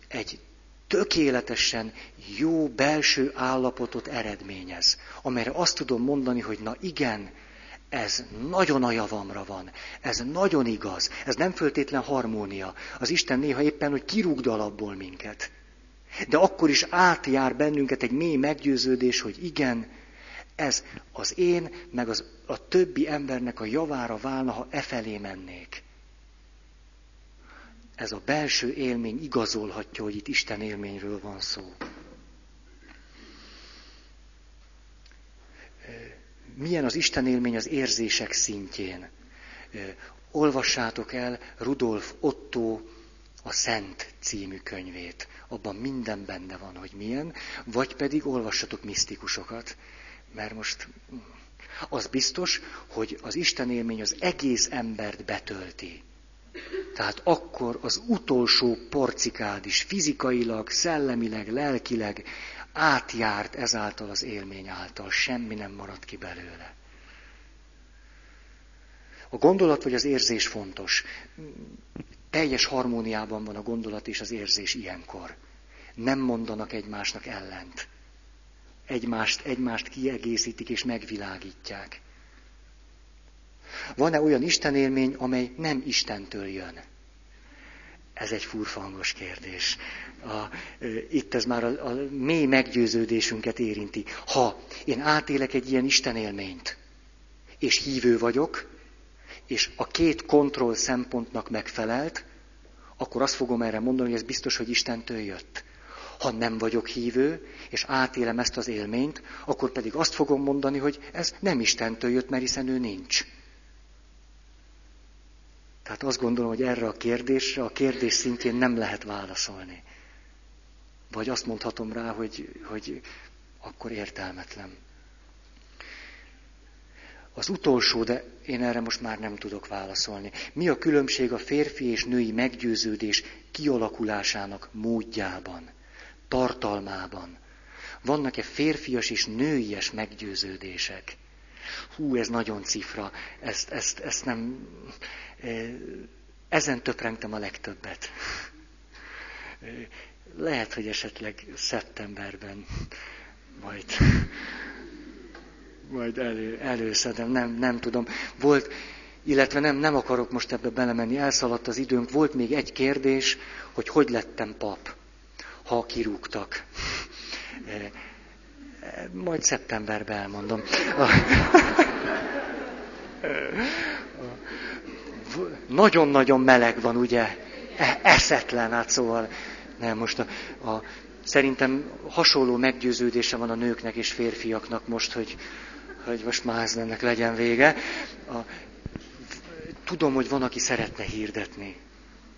egy tökéletesen jó belső állapotot eredményez, amelyre azt tudom mondani, hogy na igen, ez nagyon a javamra van, ez nagyon igaz, ez nem föltétlen harmónia. Az Isten néha éppen, hogy kirúgdal abból minket. De akkor is átjár bennünket egy mély meggyőződés, hogy igen, ez az én, meg az, a többi embernek a javára válna, ha e felé mennék. Ez a belső élmény igazolhatja, hogy itt Isten élményről van szó. Milyen az Isten élmény az érzések szintjén? Olvassátok el Rudolf Otto a Szent című könyvét. Abban minden benne van, hogy milyen, vagy pedig olvassatok misztikusokat, mert most az biztos, hogy az Isten élmény az egész embert betölti. Tehát akkor az utolsó porcikád is fizikailag, szellemileg, lelkileg átjárt ezáltal az élmény által, semmi nem maradt ki belőle. A gondolat vagy az érzés fontos. Teljes harmóniában van a gondolat és az érzés ilyenkor. Nem mondanak egymásnak ellent. Egymást, egymást kiegészítik és megvilágítják. Van-e olyan istenélmény, amely nem Istentől jön? Ez egy furfangos kérdés. A, itt ez már a, a mély meggyőződésünket érinti. Ha én átélek egy ilyen istenélményt, és hívő vagyok, és a két kontroll szempontnak megfelelt, akkor azt fogom erre mondani, hogy ez biztos, hogy Istentől jött. Ha nem vagyok hívő, és átélem ezt az élményt, akkor pedig azt fogom mondani, hogy ez nem Istentől jött, mert hiszen ő nincs. Tehát azt gondolom, hogy erre a kérdésre, a kérdés szintjén nem lehet válaszolni. Vagy azt mondhatom rá, hogy, hogy akkor értelmetlen. Az utolsó, de én erre most már nem tudok válaszolni. Mi a különbség a férfi és női meggyőződés kialakulásának módjában, tartalmában? Vannak-e férfias és nőies meggyőződések? Hú, ez nagyon cifra, ezt, ezt, ezt nem... E, ezen töprengtem a legtöbbet. E, lehet, hogy esetleg szeptemberben majd majd elő, előszedem, nem, nem tudom. Volt, illetve nem, nem akarok most ebbe belemenni, elszaladt az időnk. Volt még egy kérdés, hogy hogy lettem pap, ha kirúgtak. E, e, majd szeptemberben elmondom. Nagyon-nagyon meleg van, ugye? E, eszetlen, hát szóval. Nem, most a, a, szerintem hasonló meggyőződése van a nőknek és férfiaknak most, hogy hogy most már ez ennek legyen vége. A, tudom, hogy van, aki szeretne hirdetni.